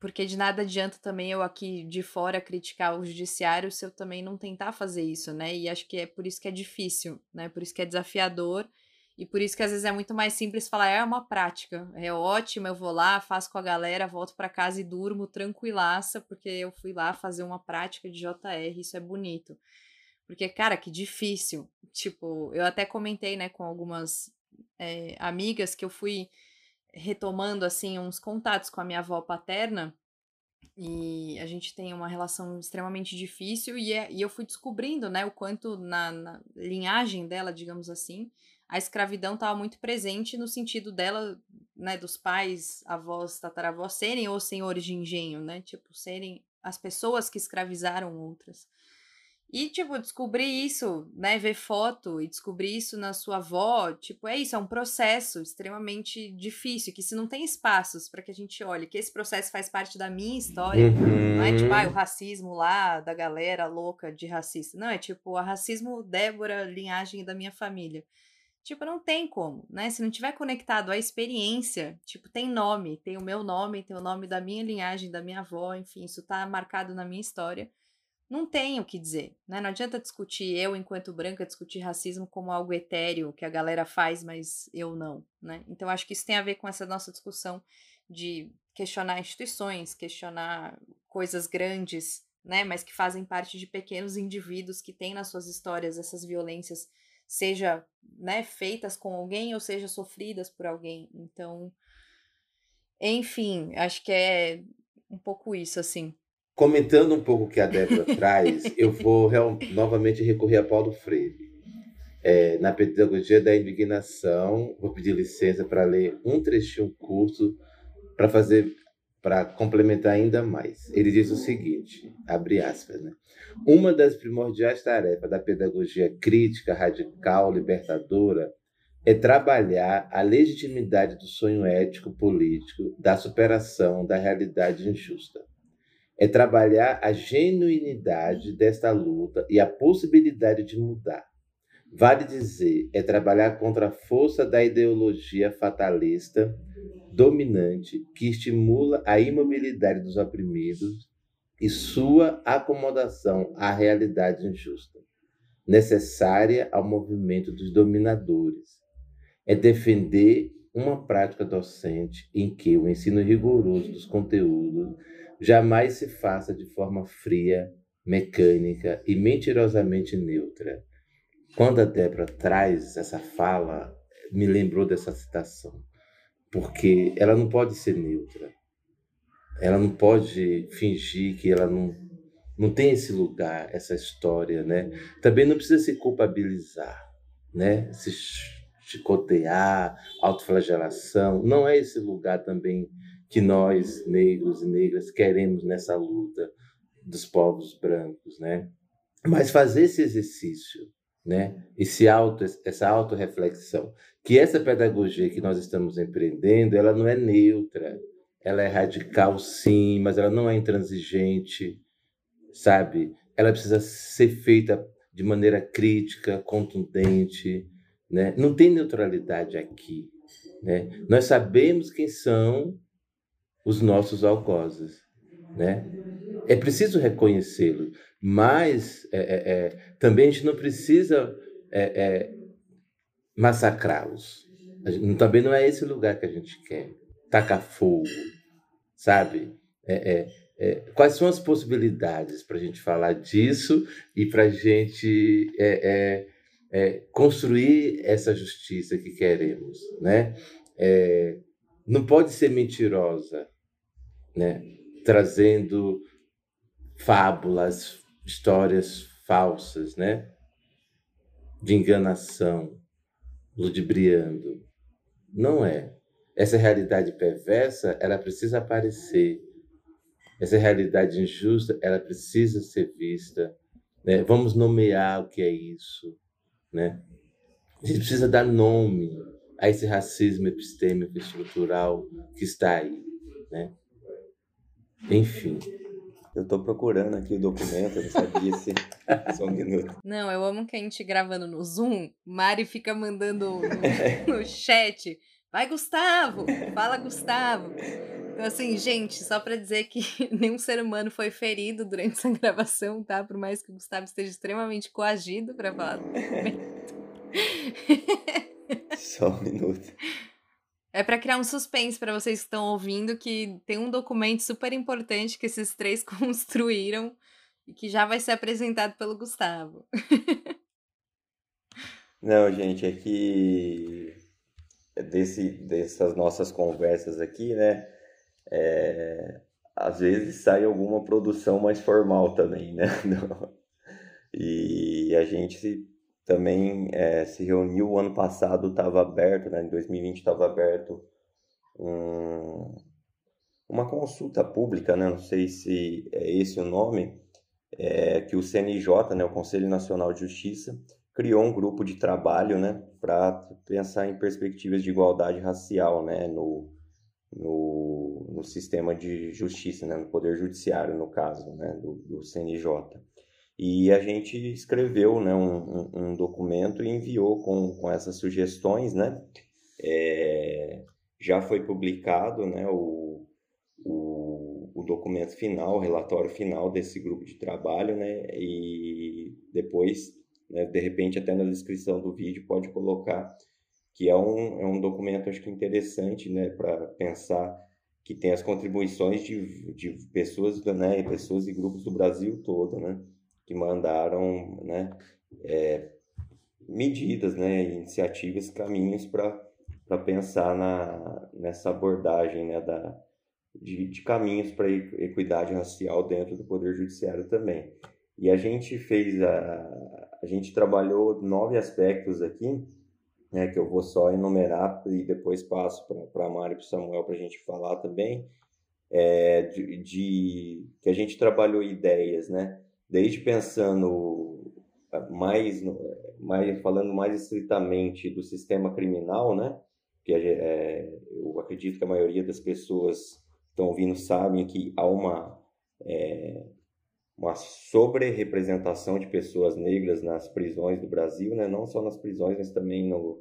porque de nada adianta também eu aqui de fora criticar o judiciário se eu também não tentar fazer isso, né? E acho que é por isso que é difícil, né? Por isso que é desafiador e por isso que às vezes é muito mais simples falar, é uma prática, é ótimo, eu vou lá, faço com a galera, volto para casa e durmo tranquilaça, porque eu fui lá fazer uma prática de JR, isso é bonito. Porque, cara, que difícil. Tipo, eu até comentei, né, com algumas é, amigas que eu fui retomando, assim, uns contatos com a minha avó paterna. E a gente tem uma relação extremamente difícil. E, é, e eu fui descobrindo, né, o quanto na, na linhagem dela, digamos assim, a escravidão estava muito presente no sentido dela, né, dos pais, avós, tataravós serem os senhores de engenho, né, tipo, serem as pessoas que escravizaram outras. E, tipo, descobrir isso, né? Ver foto e descobrir isso na sua avó, tipo, é isso, é um processo extremamente difícil, que se não tem espaços para que a gente olhe, que esse processo faz parte da minha história, uhum. não é tipo, ah, o racismo lá da galera louca de racista. Não, é tipo, o racismo Débora, linhagem da minha família. Tipo, não tem como, né? Se não tiver conectado à experiência, tipo, tem nome, tem o meu nome, tem o nome da minha linhagem, da minha avó, enfim, isso tá marcado na minha história não tem o que dizer, né? Não adianta discutir eu, enquanto branca, discutir racismo como algo etéreo que a galera faz, mas eu não, né? Então acho que isso tem a ver com essa nossa discussão de questionar instituições, questionar coisas grandes, né? Mas que fazem parte de pequenos indivíduos que têm nas suas histórias essas violências, seja, né, feitas com alguém ou seja sofridas por alguém. Então, enfim, acho que é um pouco isso assim. Comentando um pouco o que a Débora traz, eu vou real, novamente recorrer a Paulo Freire. É, na Pedagogia da Indignação, vou pedir licença para ler um trechinho curto para fazer para complementar ainda mais. Ele diz o seguinte, abre aspas, né? Uma das primordiais tarefas da pedagogia crítica, radical, libertadora é trabalhar a legitimidade do sonho ético político da superação da realidade injusta é trabalhar a genuinidade desta luta e a possibilidade de mudar. Vale dizer, é trabalhar contra a força da ideologia fatalista dominante que estimula a imobilidade dos oprimidos e sua acomodação à realidade injusta, necessária ao movimento dos dominadores. É defender uma prática docente em que o ensino rigoroso dos conteúdos jamais se faça de forma fria, mecânica e mentirosamente neutra. Quando a Débora traz essa fala, me lembrou dessa citação, porque ela não pode ser neutra. Ela não pode fingir que ela não, não tem esse lugar, essa história, né? Também não precisa se culpabilizar, né? Se chicotear, autoflagelação. Não é esse lugar também que nós, negros e negras, queremos nessa luta dos povos brancos, né? Mas fazer esse exercício, né? Esse auto, essa autorreflexão, que essa pedagogia que nós estamos empreendendo, ela não é neutra, ela é radical sim, mas ela não é intransigente, sabe? Ela precisa ser feita de maneira crítica, contundente, né? Não tem neutralidade aqui, né? Nós sabemos quem são os nossos algozes, né? É preciso reconhecê-los, mas é, é, é, também a gente não precisa é, é, massacrá-los. Também não é esse lugar que a gente quer. Tacar fogo, sabe? Quais são as possibilidades para a gente falar disso e para a gente construir essa justiça que queremos, né? não pode ser mentirosa, né? trazendo fábulas, histórias falsas, né? De enganação, ludibriando. Não é. Essa realidade perversa, ela precisa aparecer. Essa realidade injusta, ela precisa ser vista. Né? Vamos nomear o que é isso, né? A gente precisa dar nome a esse racismo epistêmico estrutural que está aí, né? Enfim. Eu tô procurando aqui o documento, eu não sabia se. Só um minuto. Não, eu amo que a gente gravando no Zoom, Mari fica mandando no, no chat. Vai, Gustavo! Fala, Gustavo! Então, assim, gente, só para dizer que nenhum ser humano foi ferido durante essa gravação, tá? Por mais que o Gustavo esteja extremamente coagido para falar do documento. Só um minuto. É para criar um suspense para vocês que estão ouvindo que tem um documento super importante que esses três construíram e que já vai ser apresentado pelo Gustavo. Não, gente, é que desse, dessas nossas conversas aqui, né? É, às vezes sai alguma produção mais formal também, né? E a gente também é, se reuniu. O ano passado estava aberto né em 2020 estava aberto um, uma consulta pública né não sei se é esse o nome é, que o CNJ né o Conselho Nacional de Justiça criou um grupo de trabalho né para pensar em perspectivas de igualdade racial né no, no, no sistema de justiça né no poder judiciário no caso né do, do CNJ e a gente escreveu né, um, um, documento e enviou com, com essas sugestões, né? É, já foi publicado né, o, o, o, documento final, o relatório final desse grupo de trabalho, né? E depois, né, de repente, até na descrição do vídeo pode colocar que é um, é um documento, acho que interessante, né? Para pensar que tem as contribuições de, de pessoas, né? Pessoas e grupos do Brasil todo, né? Que mandaram né, é, medidas, né, iniciativas, caminhos para pensar na, nessa abordagem né, da, de, de caminhos para equidade racial dentro do Poder Judiciário também. E a gente fez, a, a gente trabalhou nove aspectos aqui, né, que eu vou só enumerar e depois passo para a Mário e para o Samuel para a gente falar também, é, de, de, que a gente trabalhou ideias, né, desde pensando mais, mais falando mais estritamente do sistema criminal, né? Que é, eu acredito que a maioria das pessoas que estão ouvindo sabem que há uma é, uma sobre-representação de pessoas negras nas prisões do Brasil, né? Não só nas prisões, mas também no,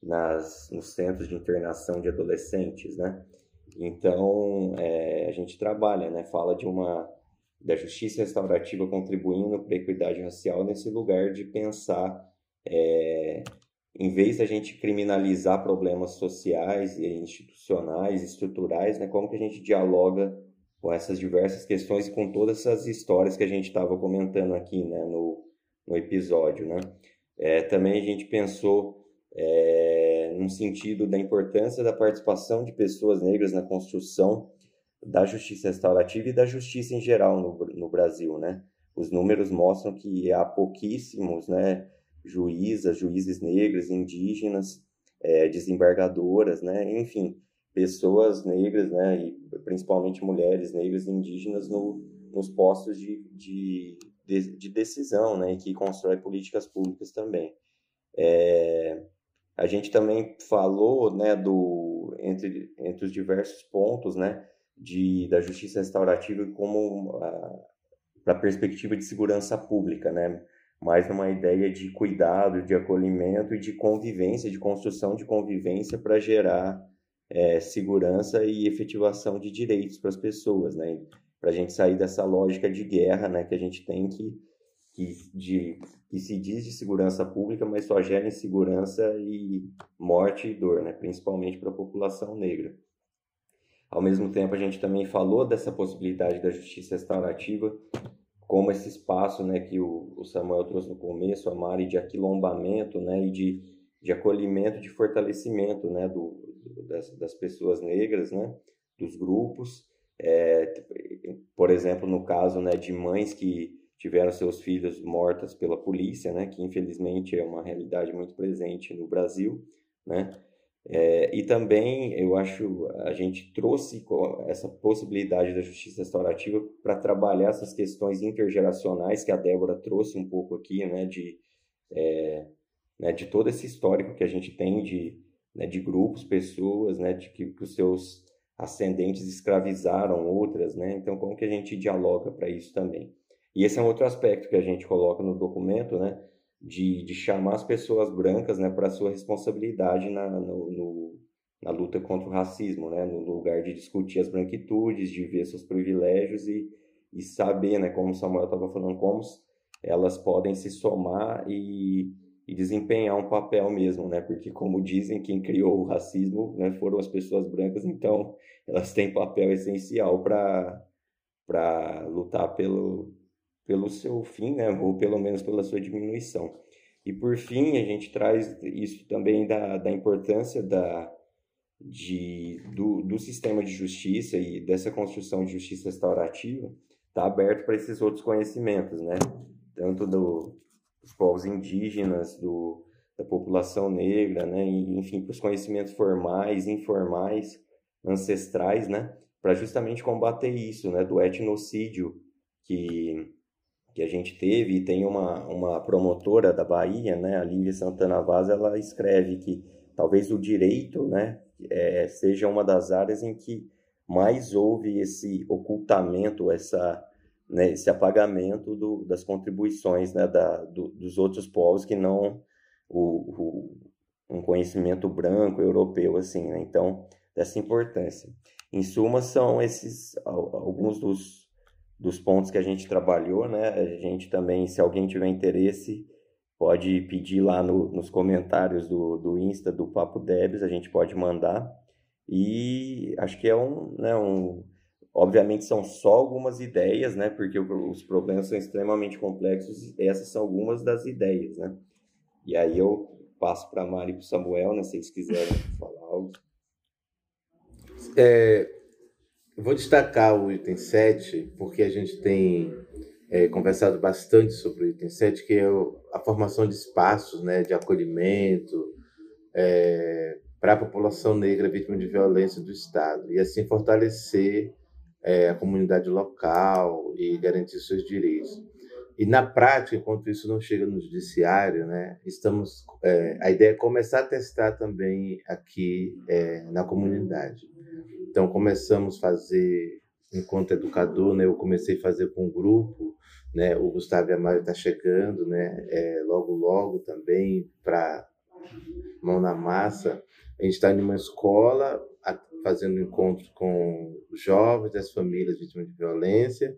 nas, nos centros de internação de adolescentes, né? Então, é, a gente trabalha, né? Fala de uma da justiça restaurativa contribuindo para a equidade racial nesse lugar de pensar, é, em vez da gente criminalizar problemas sociais e institucionais, estruturais, né, como que a gente dialoga com essas diversas questões e com todas essas histórias que a gente estava comentando aqui né, no, no episódio. Né? É, também a gente pensou é, no sentido da importância da participação de pessoas negras na construção da justiça restaurativa e da justiça em geral no, no Brasil. Né? Os números mostram que há pouquíssimos né, juízas, juízes negros, indígenas, é, desembargadoras, né? enfim, pessoas negras, né, e principalmente mulheres negras e indígenas no, nos postos de, de, de, de decisão, né, e que constrói políticas públicas também. É, a gente também falou, né, do entre, entre os diversos pontos, né, de, da justiça restaurativa como para a perspectiva de segurança pública, né, mais numa ideia de cuidado, de acolhimento e de convivência, de construção de convivência para gerar é, segurança e efetivação de direitos para as pessoas, né? Para a gente sair dessa lógica de guerra, né? Que a gente tem que que, de, que se diz de segurança pública, mas só gera insegurança e morte e dor, né? Principalmente para a população negra. Ao mesmo tempo, a gente também falou dessa possibilidade da justiça restaurativa como esse espaço, né, que o, Samuel trouxe no começo, a Mari, de aquilombamento, né, e de, de acolhimento, de fortalecimento, né, do, das, das pessoas negras, né, dos grupos. É, por exemplo, no caso né, de mães que tiveram seus filhos mortas pela polícia, né, que infelizmente é uma realidade muito presente no Brasil, né, é, e também eu acho a gente trouxe essa possibilidade da justiça restaurativa para trabalhar essas questões intergeracionais que a Débora trouxe um pouco aqui, né, de, é, né, de todo esse histórico que a gente tem de né, de grupos, pessoas, né, de que, que os seus ascendentes escravizaram outras, né? Então, como que a gente dialoga para isso também? E esse é um outro aspecto que a gente coloca no documento, né? De, de chamar as pessoas brancas, né, para sua responsabilidade na, no, no, na luta contra o racismo, né? No lugar de discutir as branquitudes, de ver seus privilégios e, e saber, né, como o Samuel estava falando, como elas podem se somar e e desempenhar um papel mesmo, né? Porque como dizem, quem criou o racismo né, foram as pessoas brancas, então elas têm papel essencial para para lutar pelo pelo seu fim, né? Ou pelo menos pela sua diminuição. E por fim, a gente traz isso também da, da importância da, de, do, do sistema de justiça e dessa construção de justiça restaurativa está aberto para esses outros conhecimentos, né? Tanto do, dos povos indígenas, do, da população negra, né? E, enfim, para os conhecimentos formais, informais, ancestrais, né? Para justamente combater isso, né? Do etnocídio que, que a gente teve. E tem uma, uma promotora da Bahia, né? A Lívia Santana Vaz, ela escreve que talvez o direito, né? É, seja uma das áreas em que mais houve esse ocultamento, essa né, esse apagamento do, das contribuições né, da, do, dos outros povos que não o, o, um conhecimento branco europeu assim né? então dessa importância em suma são esses alguns dos, dos pontos que a gente trabalhou né a gente também se alguém tiver interesse pode pedir lá no, nos comentários do, do Insta do Papo Debs a gente pode mandar e acho que é um, né, um Obviamente são só algumas ideias, né? Porque os problemas são extremamente complexos essas são algumas das ideias, né? E aí eu passo para a Mari e para o Samuel, né? Se eles quiserem falar algo. É, vou destacar o item 7, porque a gente tem é, conversado bastante sobre o item 7, que é a formação de espaços né, de acolhimento é, para a população negra vítima de violência do Estado, e assim fortalecer é, a comunidade local e garantir seus direitos. E na prática, enquanto isso não chega no judiciário, né, estamos é, a ideia é começar a testar também aqui é, na comunidade. Então começamos a fazer enquanto educador, né, eu comecei a fazer com um grupo, né, o Gustavo e a Mário está chegando, né, é, logo logo também para mão na massa. A gente está em uma escola fazendo encontros com jovens das famílias vítimas de violência,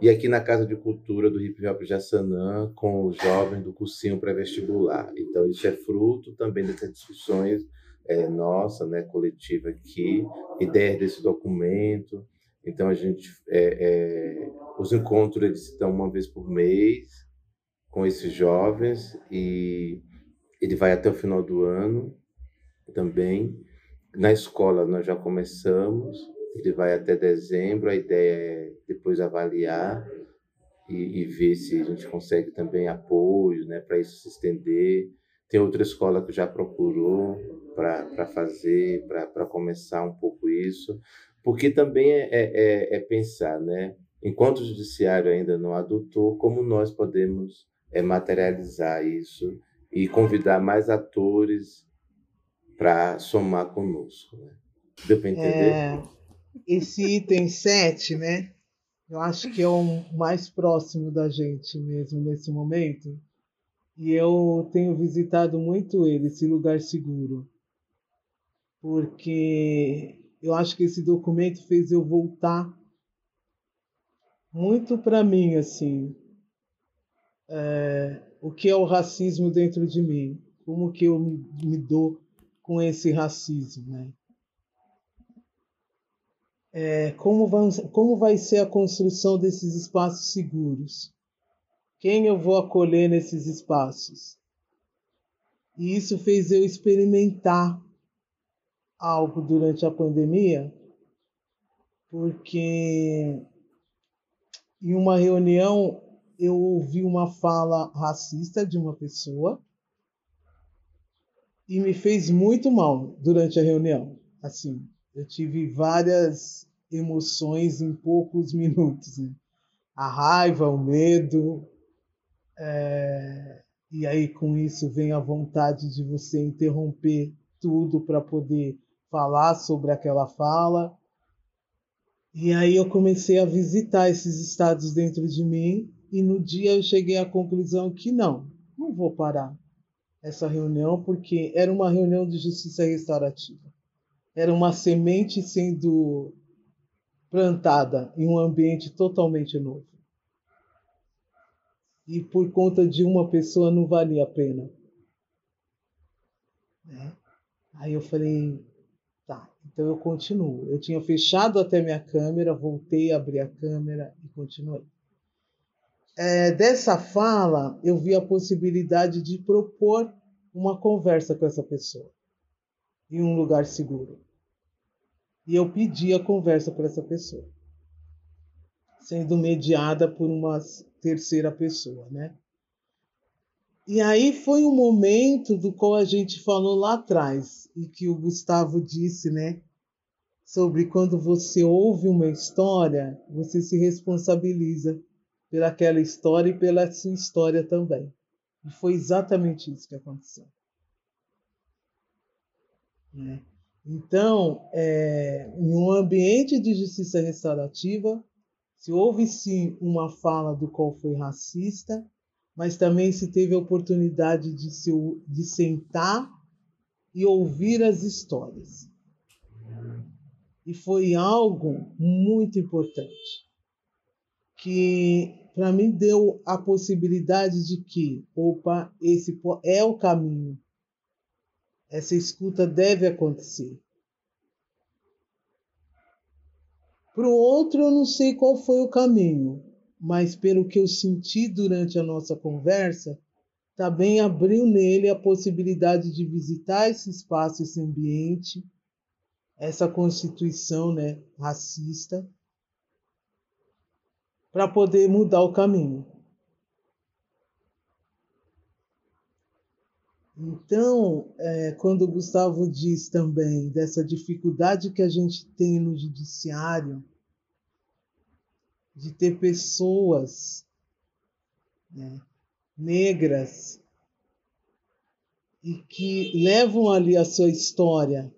e aqui na Casa de Cultura do Hip Hop Jaçanã, com os jovens do cursinho pré-vestibular. Então, isso é fruto também dessas discussões é, nossa, né, coletiva aqui, ideias desse documento, Então a gente é, é, os encontros eles estão uma vez por mês com esses jovens e ele vai até o final do ano também. Na escola nós já começamos, ele vai até dezembro. A ideia é depois avaliar e, e ver se a gente consegue também apoio, né, para isso se estender. Tem outra escola que já procurou para fazer, para começar um pouco isso porque também é, é, é, é, pensar, né? Enquanto o judiciário ainda não adotou, como nós podemos é, materializar isso e convidar mais atores para somar conosco. Né? Deu para entender? É, esse item 7, né? Eu acho que é o mais próximo da gente mesmo nesse momento. E eu tenho visitado muito ele, esse lugar seguro. Porque eu acho que esse documento fez eu voltar muito para mim, assim, é, o que é o racismo dentro de mim, como que eu me, dou com esse racismo, né? É, como, vai, como vai ser a construção desses espaços seguros? Quem eu vou acolher nesses espaços? E isso fez eu experimentar algo durante a pandemia, porque em uma reunião eu ouvi uma fala racista de uma pessoa e me fez muito mal durante a reunião. Assim, eu tive várias emoções em poucos minutos. Né? A raiva, o medo, é... e aí com isso vem a vontade de você interromper tudo para poder falar sobre aquela fala. E aí eu comecei a visitar esses estados dentro de mim e no dia eu cheguei à conclusão que não, não vou parar essa reunião porque era uma reunião de justiça restaurativa. Era uma semente sendo plantada em um ambiente totalmente novo. E por conta de uma pessoa não valia a pena. Né? Aí eu falei, Tá, então eu continuo. Eu tinha fechado até minha câmera, voltei a abrir a câmera e continuei. É, dessa fala, eu vi a possibilidade de propor uma conversa com essa pessoa em um lugar seguro. E eu pedi a conversa para essa pessoa, sendo mediada por uma terceira pessoa, né? E aí foi um momento do qual a gente falou lá atrás, e que o Gustavo disse, né? Sobre quando você ouve uma história, você se responsabiliza pelaquela história e pela sua história também. E foi exatamente isso que aconteceu. Né? Então, é, em um ambiente de justiça restaurativa, se houve sim uma fala do qual foi racista, mas também se teve a oportunidade de, se, de sentar e ouvir as histórias. E foi algo muito importante, que para mim deu a possibilidade de que, opa, esse é o caminho. Essa escuta deve acontecer. Para o outro, eu não sei qual foi o caminho, mas pelo que eu senti durante a nossa conversa, também abriu nele a possibilidade de visitar esse espaço, esse ambiente, essa constituição né, racista, para poder mudar o caminho. Então, é, quando o Gustavo diz também dessa dificuldade que a gente tem no judiciário, de ter pessoas né, negras e que levam ali a sua história,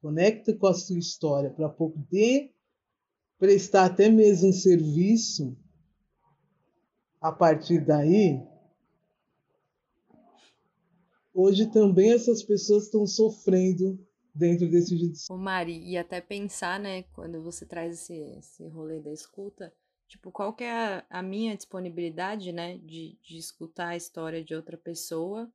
conectam com a sua história para poder prestar até mesmo um serviço a partir daí. Hoje também essas pessoas estão sofrendo dentro desse judiciário. Ô Mari, e até pensar, né, quando você traz esse, esse rolê da escuta, Tipo, qual que é a, a minha disponibilidade, né, de, de escutar a história de outra pessoa,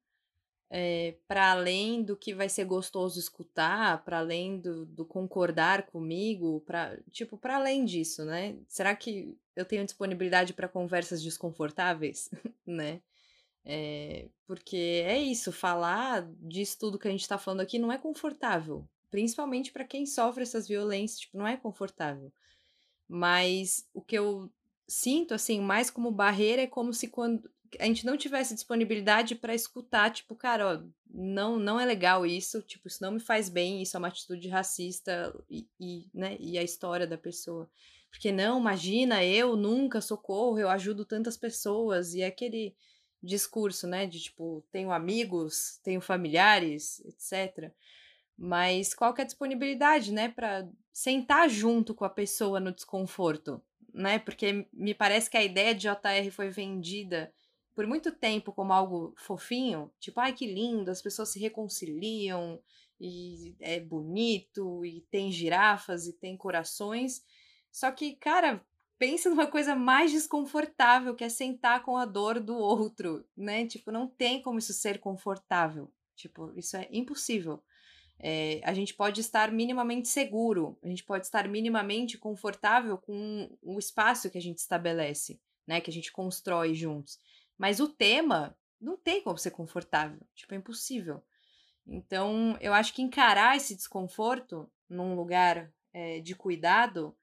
é, para além do que vai ser gostoso escutar, para além do, do, concordar comigo, para tipo para além disso, né? Será que eu tenho disponibilidade para conversas desconfortáveis, né? É, porque é isso, falar disso tudo que a gente está falando aqui não é confortável, principalmente para quem sofre essas violências, tipo, não é confortável. Mas o que eu sinto assim, mais como barreira é como se quando a gente não tivesse disponibilidade para escutar, tipo, cara, ó, não, não é legal isso, tipo, isso não me faz bem, isso é uma atitude racista e, e, né, e a história da pessoa. Porque não, imagina, eu nunca socorro, eu ajudo tantas pessoas, e é aquele discurso, né, de tipo, tenho amigos, tenho familiares, etc. Mas qual que é a disponibilidade, né, para sentar junto com a pessoa no desconforto, né? Porque me parece que a ideia de JR foi vendida por muito tempo como algo fofinho, tipo, ai que lindo, as pessoas se reconciliam e é bonito e tem girafas e tem corações. Só que, cara, pensa numa coisa mais desconfortável, que é sentar com a dor do outro, né? Tipo, não tem como isso ser confortável. Tipo, isso é impossível. É, a gente pode estar minimamente seguro, a gente pode estar minimamente confortável com o espaço que a gente estabelece, né? Que a gente constrói juntos. Mas o tema não tem como ser confortável. Tipo, é impossível. Então, eu acho que encarar esse desconforto num lugar é, de cuidado,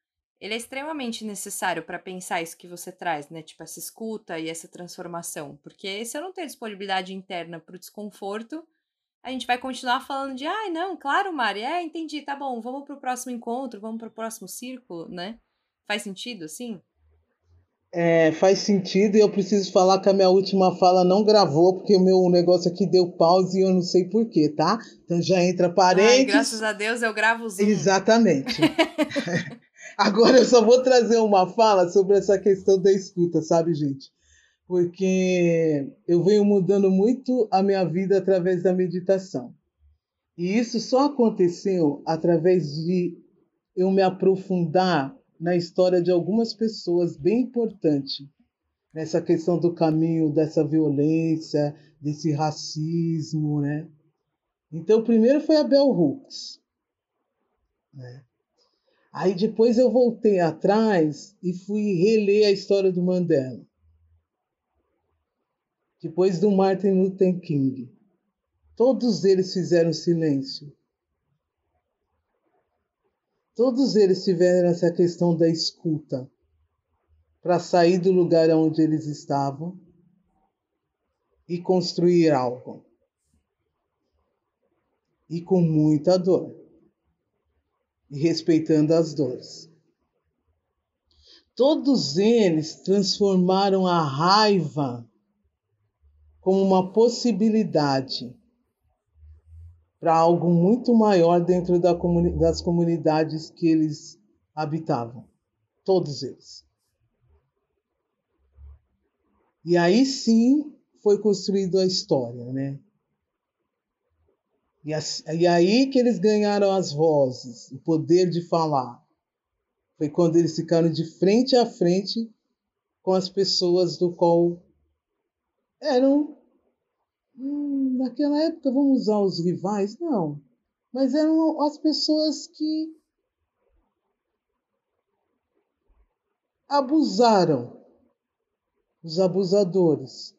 ele é extremamente necessário para pensar isso que você traz, né? Tipo, essa escuta e essa transformação. Porque se eu não tenho disponibilidade interna para o desconforto, a gente vai continuar falando de, ai, ah, não, claro, Mari, é, entendi, tá bom, vamos para o próximo encontro, vamos para o próximo círculo, né? Faz sentido, assim? É, faz sentido e eu preciso falar que a minha última fala não gravou, porque o meu negócio aqui deu pause e eu não sei porquê, tá? Então já entra parênteses. Ai, graças a Deus eu gravo o Zoom. Exatamente. Agora eu só vou trazer uma fala sobre essa questão da escuta, sabe, gente? Porque eu venho mudando muito a minha vida através da meditação. E isso só aconteceu através de eu me aprofundar na história de algumas pessoas bem importante nessa questão do caminho dessa violência, desse racismo, né? Então, primeiro foi a Bell Hooks. Né? Aí depois eu voltei atrás e fui reler a história do Mandela. Depois do Martin Luther King. Todos eles fizeram silêncio. Todos eles tiveram essa questão da escuta para sair do lugar onde eles estavam e construir algo. E com muita dor. E respeitando as dores. Todos eles transformaram a raiva como uma possibilidade para algo muito maior dentro da comuni das comunidades que eles habitavam. Todos eles. E aí sim foi construída a história, né? E, e aí que eles ganharam as vozes, o poder de falar. Foi quando eles ficaram de frente a frente com as pessoas do qual eram hum, naquela época vamos usar os rivais? Não. Mas eram as pessoas que abusaram, os abusadores.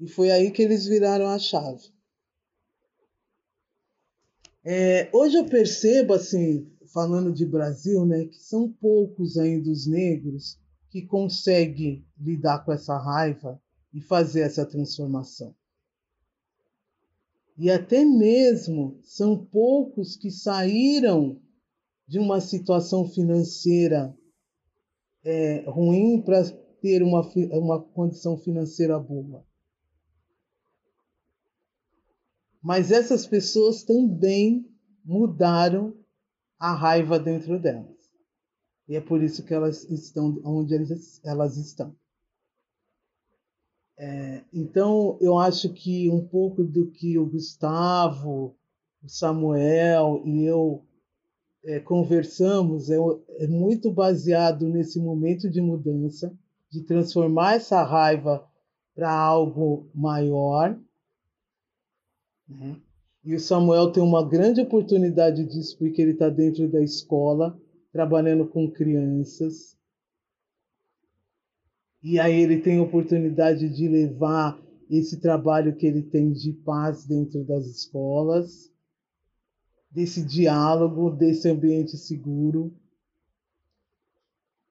E foi aí que eles viraram a chave. É, hoje eu percebo, assim, falando de Brasil, né, que são poucos ainda os negros que conseguem lidar com essa raiva e fazer essa transformação. E até mesmo são poucos que saíram de uma situação financeira é, ruim para ter uma, uma condição financeira boa. Mas essas pessoas também mudaram a raiva dentro delas. E é por isso que elas estão onde elas estão. É, então, eu acho que um pouco do que o Gustavo, o Samuel e eu é, conversamos é, é, muito baseado nesse momento de mudança, de transformar essa raiva para algo maior. Né? E o Samuel tem uma grande oportunidade disso, porque ele está dentro da escola, trabalhando com crianças. E aí ele tem a oportunidade de levar esse trabalho que ele tem de paz dentro das escolas, desse diálogo, desse ambiente seguro,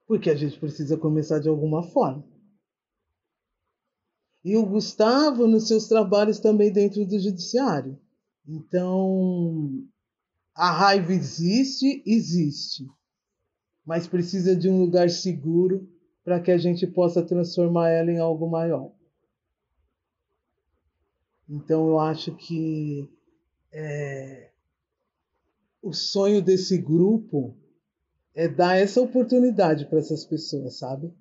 porque a gente precisa começar de alguma forma. E o Gustavo nos seus trabalhos também dentro do judiciário. Então, a raiva existe, existe, mas precisa de um lugar seguro para que a gente possa transformar ela em algo maior. Então eu acho que é, o sonho desse grupo é dar essa oportunidade para essas pessoas, sabe?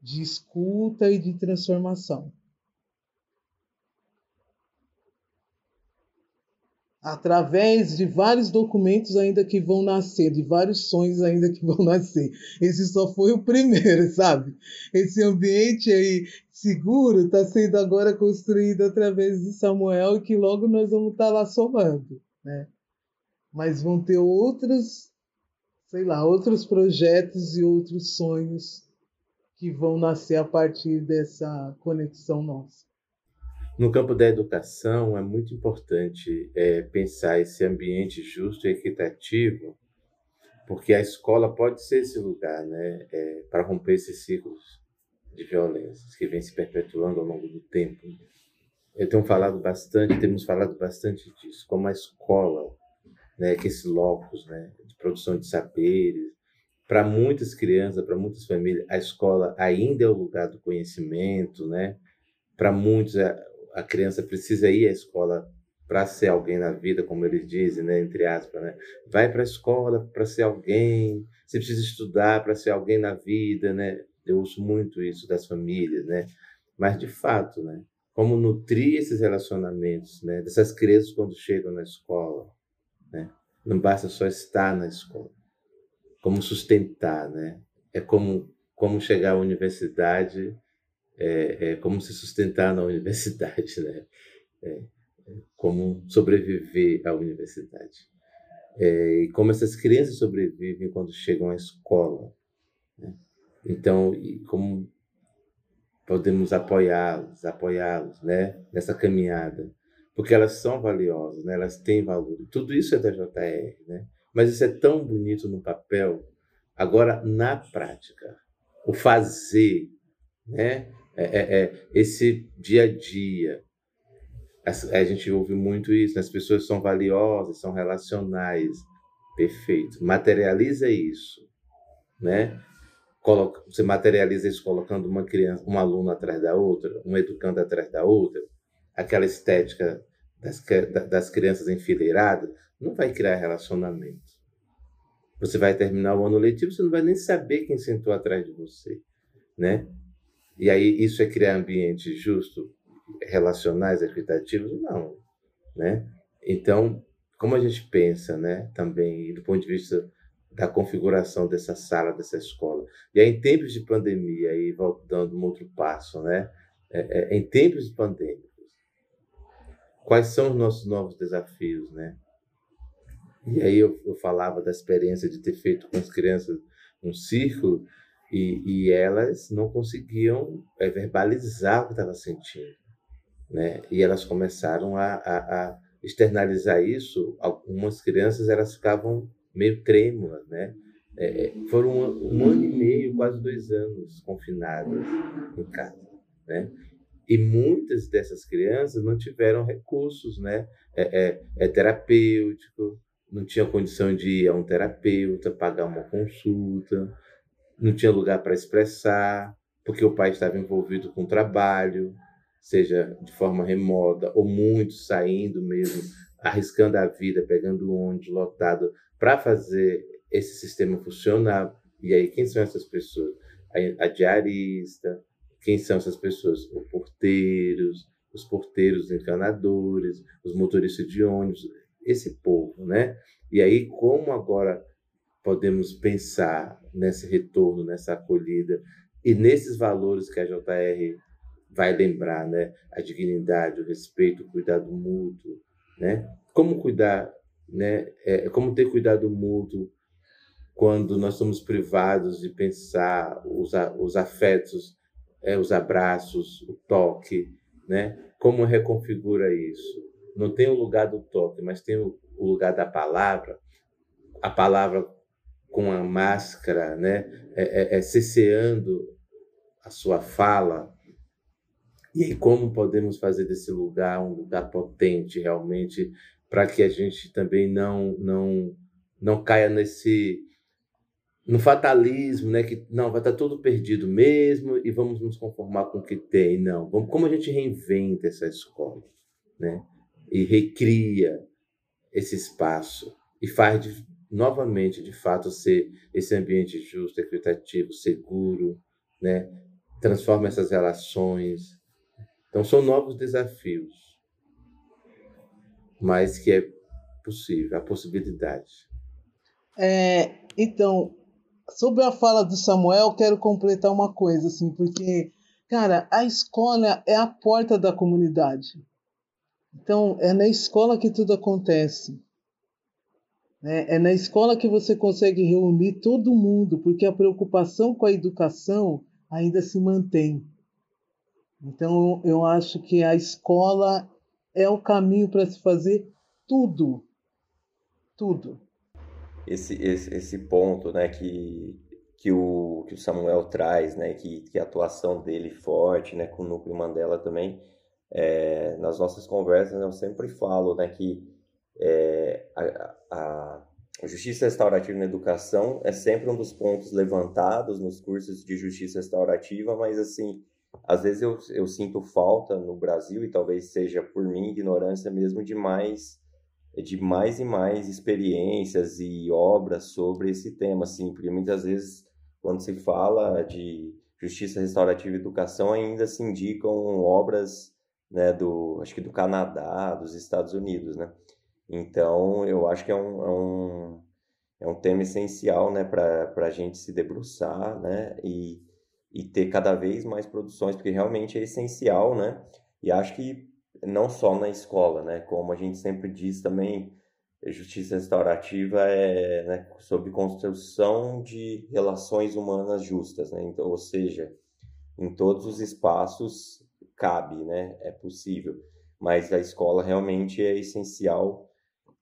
De escuta e de transformação. através de vários documentos ainda que vão nascer, de vários sonhos ainda que vão nascer. Esse só foi o primeiro, sabe? Esse ambiente aí seguro está sendo agora construído através de Samuel e que logo nós vamos estar tá lá somando, né? Mas vão ter outros, sei lá, outros projetos e outros sonhos que vão nascer a partir dessa conexão nossa. No campo da educação, é muito importante é, pensar esse ambiente justo e equitativo, porque a escola pode ser esse lugar né, é, para romper esses ciclos de violências que vem se perpetuando ao longo do tempo. Eu tenho falado bastante, temos falado bastante disso, como a escola, né, que esse locus né, de produção de saberes, para muitas crianças, para muitas famílias, a escola ainda é o lugar do conhecimento, né? Para muitos, é a criança precisa ir à escola para ser alguém na vida, como eles dizem, né, entre aspas, né? Vai para a escola para ser alguém, você precisa estudar para ser alguém na vida, né? Eu ouço muito isso das famílias, né? Mas de fato, né? Como nutrir esses relacionamentos, né? Dessas crianças quando chegam na escola, né? Não basta só estar na escola. Como sustentar, né? É como como chegar à universidade é, é, como se sustentar na universidade, né? É, é, como sobreviver à universidade. É, e como essas crianças sobrevivem quando chegam à escola. Né? Então, como podemos apoiá-los, apoiá-los né? nessa caminhada, porque elas são valiosas, né? elas têm valor. Tudo isso é da JR, né? Mas isso é tão bonito no papel. Agora, na prática, o fazer, né? é, é, é, esse dia a dia. A, gente ouve muito isso, né? as pessoas são valiosas, são relacionais. Perfeito. Materializa isso, né? Coloca, você materializa isso colocando uma criança, um aluno atrás da outra, um educando atrás da outra, aquela estética das, das crianças enfileiradas, não vai criar relacionamento. Você vai terminar o ano letivo, você não vai nem saber quem sentou atrás de você, né? E aí isso é criar ambientes justos, relacionais, equitativos? Não, né? Então, como a gente pensa, né, também do ponto de vista da configuração dessa sala, dessa escola. E aí, em tempos de pandemia, aí voltando um outro passo, né? É, é, em tempos pandêmicos, quais são os nossos novos desafios, né? E aí eu, eu falava da experiência de ter feito com as crianças um círculo e, e elas não conseguiam é, verbalizar o que estava sentindo. Né? E elas começaram a, a, a, externalizar isso. Algumas crianças elas ficavam meio trêmulas, né? É, é foram um, um, ano e meio, quase dois anos confinadas em casa, né? E muitas dessas crianças não tiveram recursos, né? É, é, é terapêutico, não tinha condição de ir a um terapeuta, pagar uma consulta, não tinha lugar para expressar, porque o pai estava envolvido com trabalho, seja de forma remota ou muito saindo mesmo, arriscando a vida, pegando ônibus lotado para fazer esse sistema funcionar. E aí, quem são essas pessoas? A, a diarista, quem são essas pessoas? Os porteiros, os porteiros encanadores, os motoristas de ônibus, esse povo, né? E aí, como agora podemos pensar nesse retorno, nessa acolhida e nesses valores que a JR vai lembrar, né? A dignidade, o respeito, o cuidado mútuo, né? Como cuidar, né? É, como ter cuidado mútuo quando nós somos privados de pensar os, os afetos, é, os abraços, o toque, né? Como reconfigura isso? Não tem o lugar do toque, mas tem o, lugar da palavra. A palavra com a máscara, né? É, é, é cesseando a sua fala. E aí, como podemos fazer desse lugar um lugar potente realmente, para que a gente também não, não, não caia nesse no fatalismo, né, que não vai estar tudo perdido mesmo e vamos nos conformar com o que tem, não. Vamos, como a gente reinventa essa escola, né, e recria esse espaço e faz de, novamente, de fato, ser esse ambiente justo, equitativo, seguro, né, transforma essas relações. Então são novos desafios, mas que é possível, a possibilidade. É, então, sobre a fala do Samuel, quero completar uma coisa, assim, porque, cara, a escola é a porta da comunidade. Então, é na escola que tudo acontece. Né? É na escola que você consegue reunir todo mundo, porque a preocupação com a educação ainda se mantém. Então, eu acho que a escola é o caminho para se fazer tudo. Tudo esse, esse, esse ponto né, que, que, o, que o Samuel traz, né, que, que a atuação dele forte, né, com o núcleo Mandela também, é, nas nossas conversas eu sempre falo né, que é, a, a, justiça restaurativa na educação é sempre um dos pontos levantados nos cursos de justiça restaurativa, mas assim, às vezes eu, eu sinto falta no Brasil, e talvez seja por mim ignorância mesmo, de mais de mais e mais experiências e obras sobre esse tema, assim, porque muitas vezes quando se fala de justiça restaurativa e educação ainda se indicam obras, né, do, acho que do Canadá, dos Estados Unidos, né? Então, eu acho que é um, é um, é um tema essencial, né, para a gente se debruçar, né, e, e ter cada vez mais produções, porque realmente é essencial, né? E acho que não só na escola, né? Como a gente sempre diz também, justiça restaurativa é né, sobre construção de relações humanas justas, né? Então, ou seja, em todos os espaços cabe, né? É possível. Mas a escola realmente é essencial,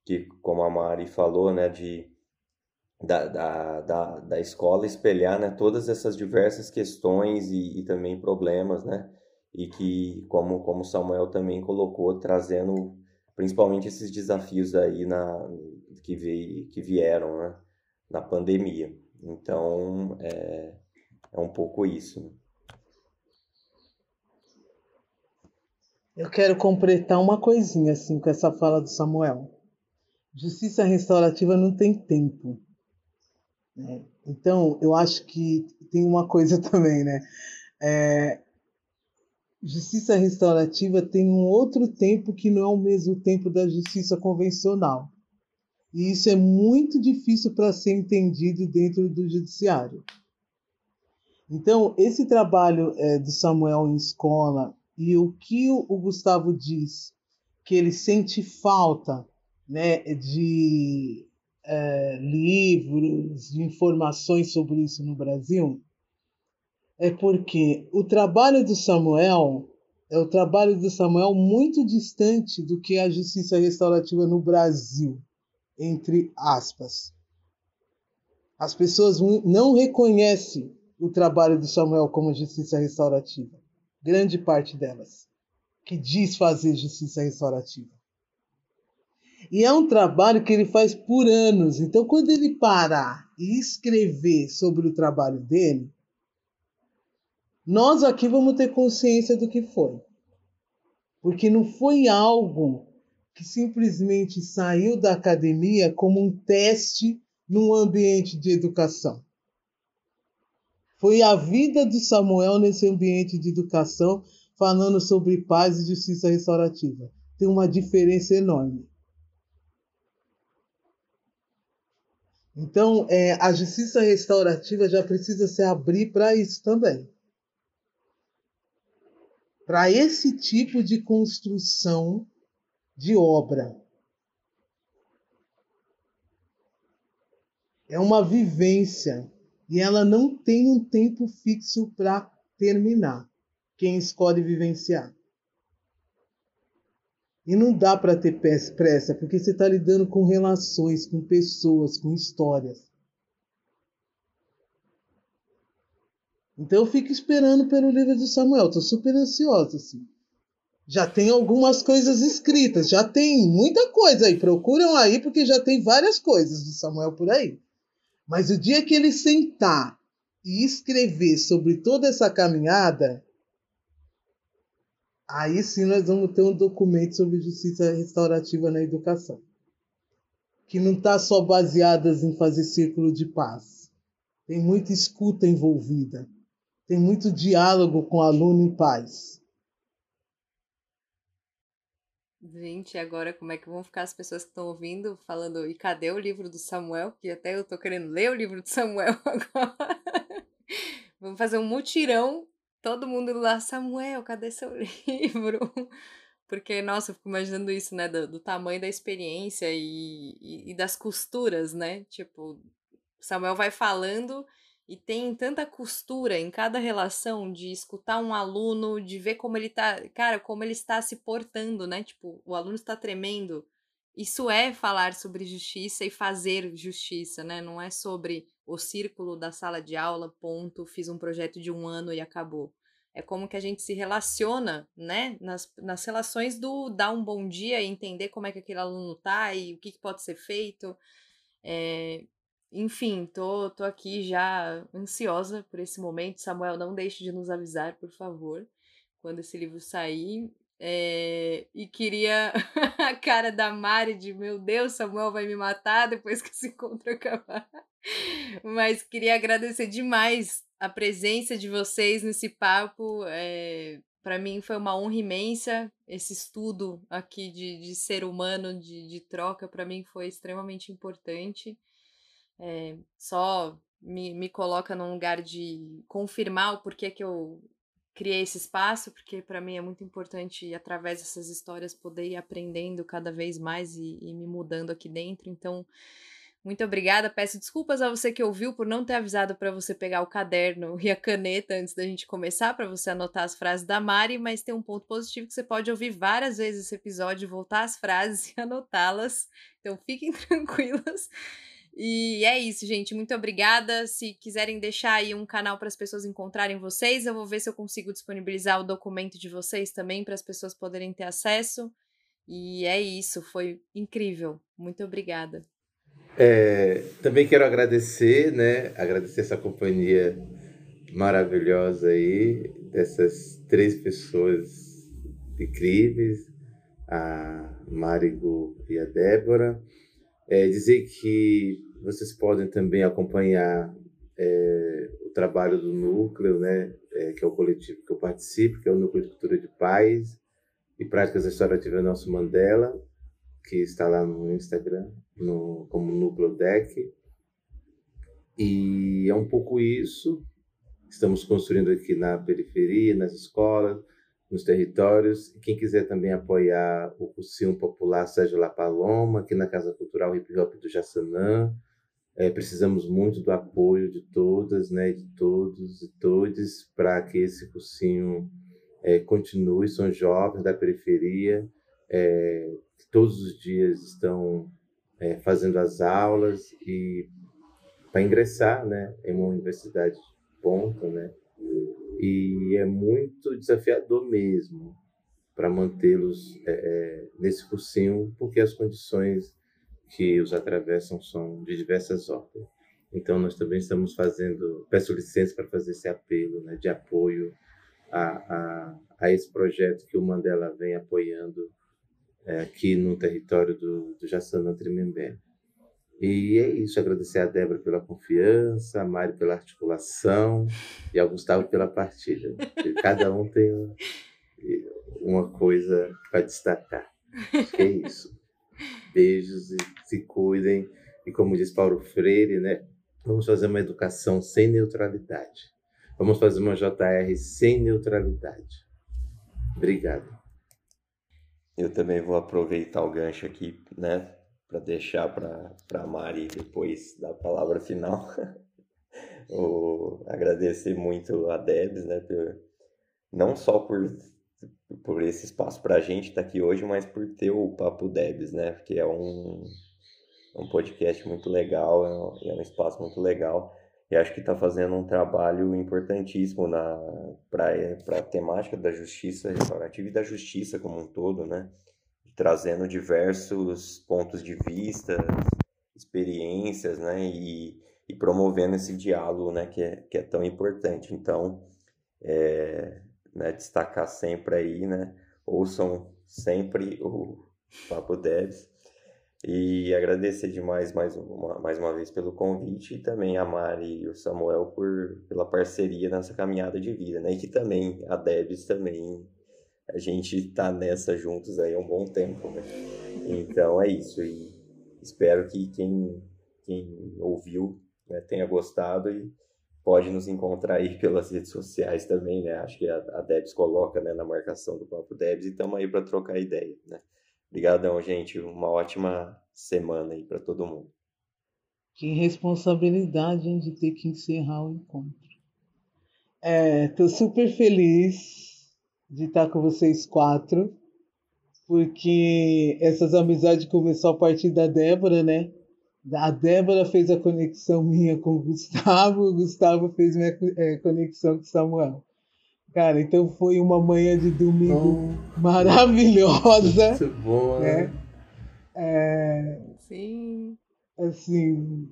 que como a Mari falou, né? De da, da, da, da escola espelhar né, todas essas diversas questões e, e também problemas, né? e que, como, como Samuel também colocou, trazendo principalmente esses desafios aí na, que, veio, que vieram né, na pandemia. Então, é, é um pouco isso. Né. Eu quero completar uma coisinha assim com essa fala do Samuel. Justiça restaurativa não tem tempo. Né? Então, eu acho que tem uma coisa também, né? É, Justiça restaurativa tem um outro tempo que não é o mesmo tempo da justiça convencional. E isso é muito difícil para ser entendido dentro do judiciário. Então, esse trabalho é, do Samuel em escola e o que o, Gustavo diz, que ele sente falta né, de é, livros, de informações sobre isso no Brasil, é porque o trabalho do Samuel é o trabalho do Samuel muito distante do que a justiça restaurativa no Brasil, entre aspas. As pessoas não reconhecem o trabalho do Samuel como justiça restaurativa. Grande parte delas que diz fazer justiça restaurativa. E é um trabalho que ele faz por anos. Então, quando ele parar e escrever sobre o trabalho dele, nós aqui vamos ter consciência do que foi. Porque não foi algo que simplesmente saiu da academia como um teste num ambiente de educação. Foi a vida do Samuel nesse ambiente de educação, falando sobre paz e justiça restaurativa. Tem uma diferença enorme. Então, é, a justiça restaurativa já precisa se abrir para isso também. para esse tipo de construção de obra. É uma vivência e ela não tem um tempo fixo para terminar. Quem escolhe vivenciar. E não dá para ter pressa, porque você está lidando com relações, com pessoas, com histórias. Então eu fico esperando pelo livro de Samuel, estou super ansiosa assim. Já tem algumas coisas escritas, já tem muita coisa aí. Procuram aí porque já tem várias coisas de Samuel por aí. Mas o dia que ele sentar e escrever sobre toda essa caminhada, aí sim nós vamos ter um documento sobre justiça restaurativa na educação. Que não está só baseada em fazer círculo de paz. Tem muita escuta envolvida. Tem muito diálogo com aluno em paz. Gente, agora como é que vão ficar as pessoas que estão ouvindo falando, e cadê o livro do Samuel? Que até eu tô querendo ler o livro do Samuel agora. Vamos fazer um mutirão, todo mundo lá, Samuel, cadê seu livro? Porque, nossa, eu fico imaginando isso, né? Do, do tamanho da experiência e, e, e das costuras, né? Tipo, Samuel vai falando e tem tanta costura em cada relação de escutar um aluno, de ver como ele tá, cara, como ele está se portando, né? Tipo, o aluno está tremendo. Isso é falar sobre justiça e fazer justiça, né? Não é sobre o círculo da sala de aula, ponto, fiz um projeto de um ano e acabou. É como que a gente se relaciona, né? Nas, nas relações do dar um bom dia e entender como é que aquele aluno tá e o que, que pode ser feito. É, enfim, tô, tô aqui já ansiosa por esse momento. Samuel, não deixe de nos avisar, por favor, quando esse livro sair. É, e queria a cara da Mari de meu Deus, Samuel vai me matar depois que esse encontro acabar. Mas queria agradecer demais a presença de vocês nesse papo. É, Para mim foi uma honra imensa esse estudo aqui de, de ser humano, de, de troca, para mim foi extremamente importante é, só me, me coloca num lugar de confirmar o porquê que eu criei esse espaço, porque para mim é muito importante, através dessas histórias, poder ir aprendendo cada vez mais e, e, me mudando aqui dentro. Então, muito obrigada. Peço desculpas a você que ouviu por não ter avisado para você pegar o caderno e a caneta antes da gente começar, para você anotar as frases da Mari, mas tem um ponto positivo que você pode ouvir várias vezes esse episódio, voltar as frases e anotá-las. Então, fiquem tranquilas. E é isso, gente. Muito obrigada. Se quiserem deixar aí um canal para as pessoas encontrarem vocês, eu vou ver se eu consigo disponibilizar o documento de vocês também para as pessoas poderem ter acesso. E é isso, foi incrível. Muito obrigada. É, também quero agradecer, né? Agradecer essa companhia maravilhosa aí, dessas três pessoas incríveis, a Marigo e a Débora. É, dizer que vocês podem também acompanhar é, o trabalho do Núcleo, né, é, que é o coletivo que eu participo, que é o Núcleo de Cultura de Paz e Práticas Restaurativas Nelson Mandela, que está lá no Instagram, no, como Núcleo Deck. E é um pouco isso. Estamos construindo aqui na periferia, nas escolas, nos territórios. Quem quiser também apoiar o cursinho popular Sérgio La Paloma, aqui na Casa Cultural Hip Hop do Jaçanã, é, precisamos muito do apoio de todas, né, de todos e todes, para que esse cursinho é, continue. São jovens da periferia, é, que todos os dias estão é, fazendo as aulas e para ingressar né, em uma universidade de ponta, né, e é muito desafiador mesmo para mantê-los é, é, nesse cursinho, porque as condições que os atravessam são de diversas ordens. Então, nós também estamos fazendo, peço licença para fazer esse apelo né, de apoio a, a, a, esse projeto que o Mandela vem apoiando é, aqui no território do, do Jaçanã Tremembé. E é isso, agradecer a Débora pela confiança, a Mari pela articulação e ao Gustavo pela partilha. Cada um tem uma coisa para destacar. Acho que é isso. Beijos e se cuidem. E como diz Paulo Freire, né? Vamos fazer uma educação sem neutralidade. Vamos fazer uma JR sem neutralidade. Obrigado. Eu também vou aproveitar o gancho aqui, né, para deixar para a Mari depois da palavra final. o, agradecer muito a Debs, né, por, não só por, por esse espaço para a gente estar tá aqui hoje, mas por ter o Papo Debs, né, porque é um, um podcast muito legal, é um, é um espaço muito legal e acho que está fazendo um trabalho importantíssimo para a temática da justiça restaurativa e da justiça como um todo, né? trazendo diversos pontos de vista, experiências, né? E, e promovendo esse diálogo, né? Que é, que é tão importante. Então, é, né, destacar sempre aí, né? Ouçam sempre o Papo Devs e agradecer demais mais uma, mais uma vez pelo convite e também a Mari e o Samuel por, pela parceria nessa caminhada de vida, né? E que também a Debs também a gente tá nessa juntos aí há um bom tempo, né? Então é isso e espero que quem, quem ouviu né, tenha gostado e pode nos encontrar aí pelas redes sociais também, né? Acho que a, a Debs coloca né, na marcação do Papo Debs e estamos aí para trocar ideia, né? Obrigadão, gente. Uma ótima semana aí para todo mundo. Que responsabilidade hein, de ter que encerrar o encontro. Estou é, super feliz de estar com vocês quatro, porque essas amizades começou a partir da Débora, né? A Débora fez a conexão minha com o Gustavo, o Gustavo fez minha é, conexão com o Samuel. Cara, então foi uma manhã de domingo oh, maravilhosa. Muito bom, né? É, Sim. Assim,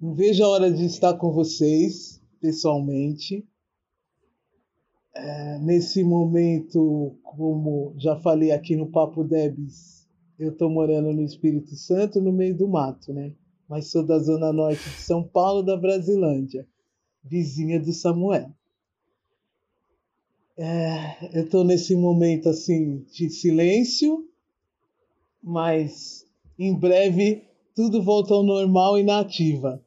não vejo a hora de estar com vocês pessoalmente. É, nesse momento, como já falei aqui no Papo Debs, eu estou morando no Espírito Santo, no meio do mato, né? Mas sou da zona norte de São Paulo, da Brasilândia, vizinha do Samuel. É, eu estou nesse momento assim de silêncio, mas em breve tudo volta ao normal e na ativa.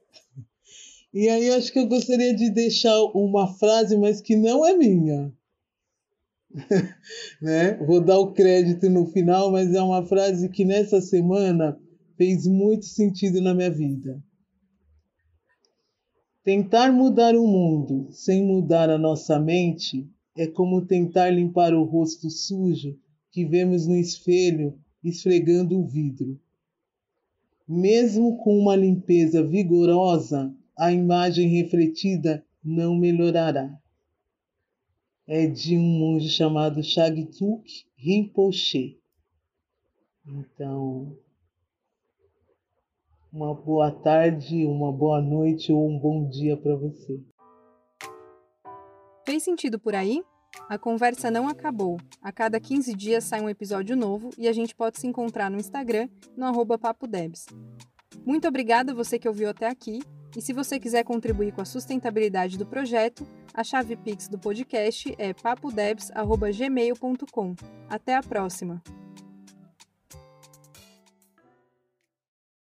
E aí acho que eu gostaria de deixar uma frase, mas que não é minha. né? Vou dar o crédito no final, mas é uma frase que nessa semana fez muito sentido na minha vida. Tentar mudar o mundo sem mudar a nossa mente é como tentar limpar o rosto sujo que vemos no espelho esfregando o vidro. Mesmo com uma limpeza vigorosa, a imagem refletida não melhorará. É de um monge chamado Shagtuk Rinpoche. Então, uma boa tarde, uma boa noite ou um bom dia para você. Fez sentido por aí? A conversa não acabou. A cada 15 dias sai um episódio novo e a gente pode se encontrar no Instagram, no arroba papodebs. Muito obrigada você que ouviu até aqui. E se você quiser contribuir com a sustentabilidade do projeto, a chave Pix do podcast é papodebs.gmail.com. Até a próxima!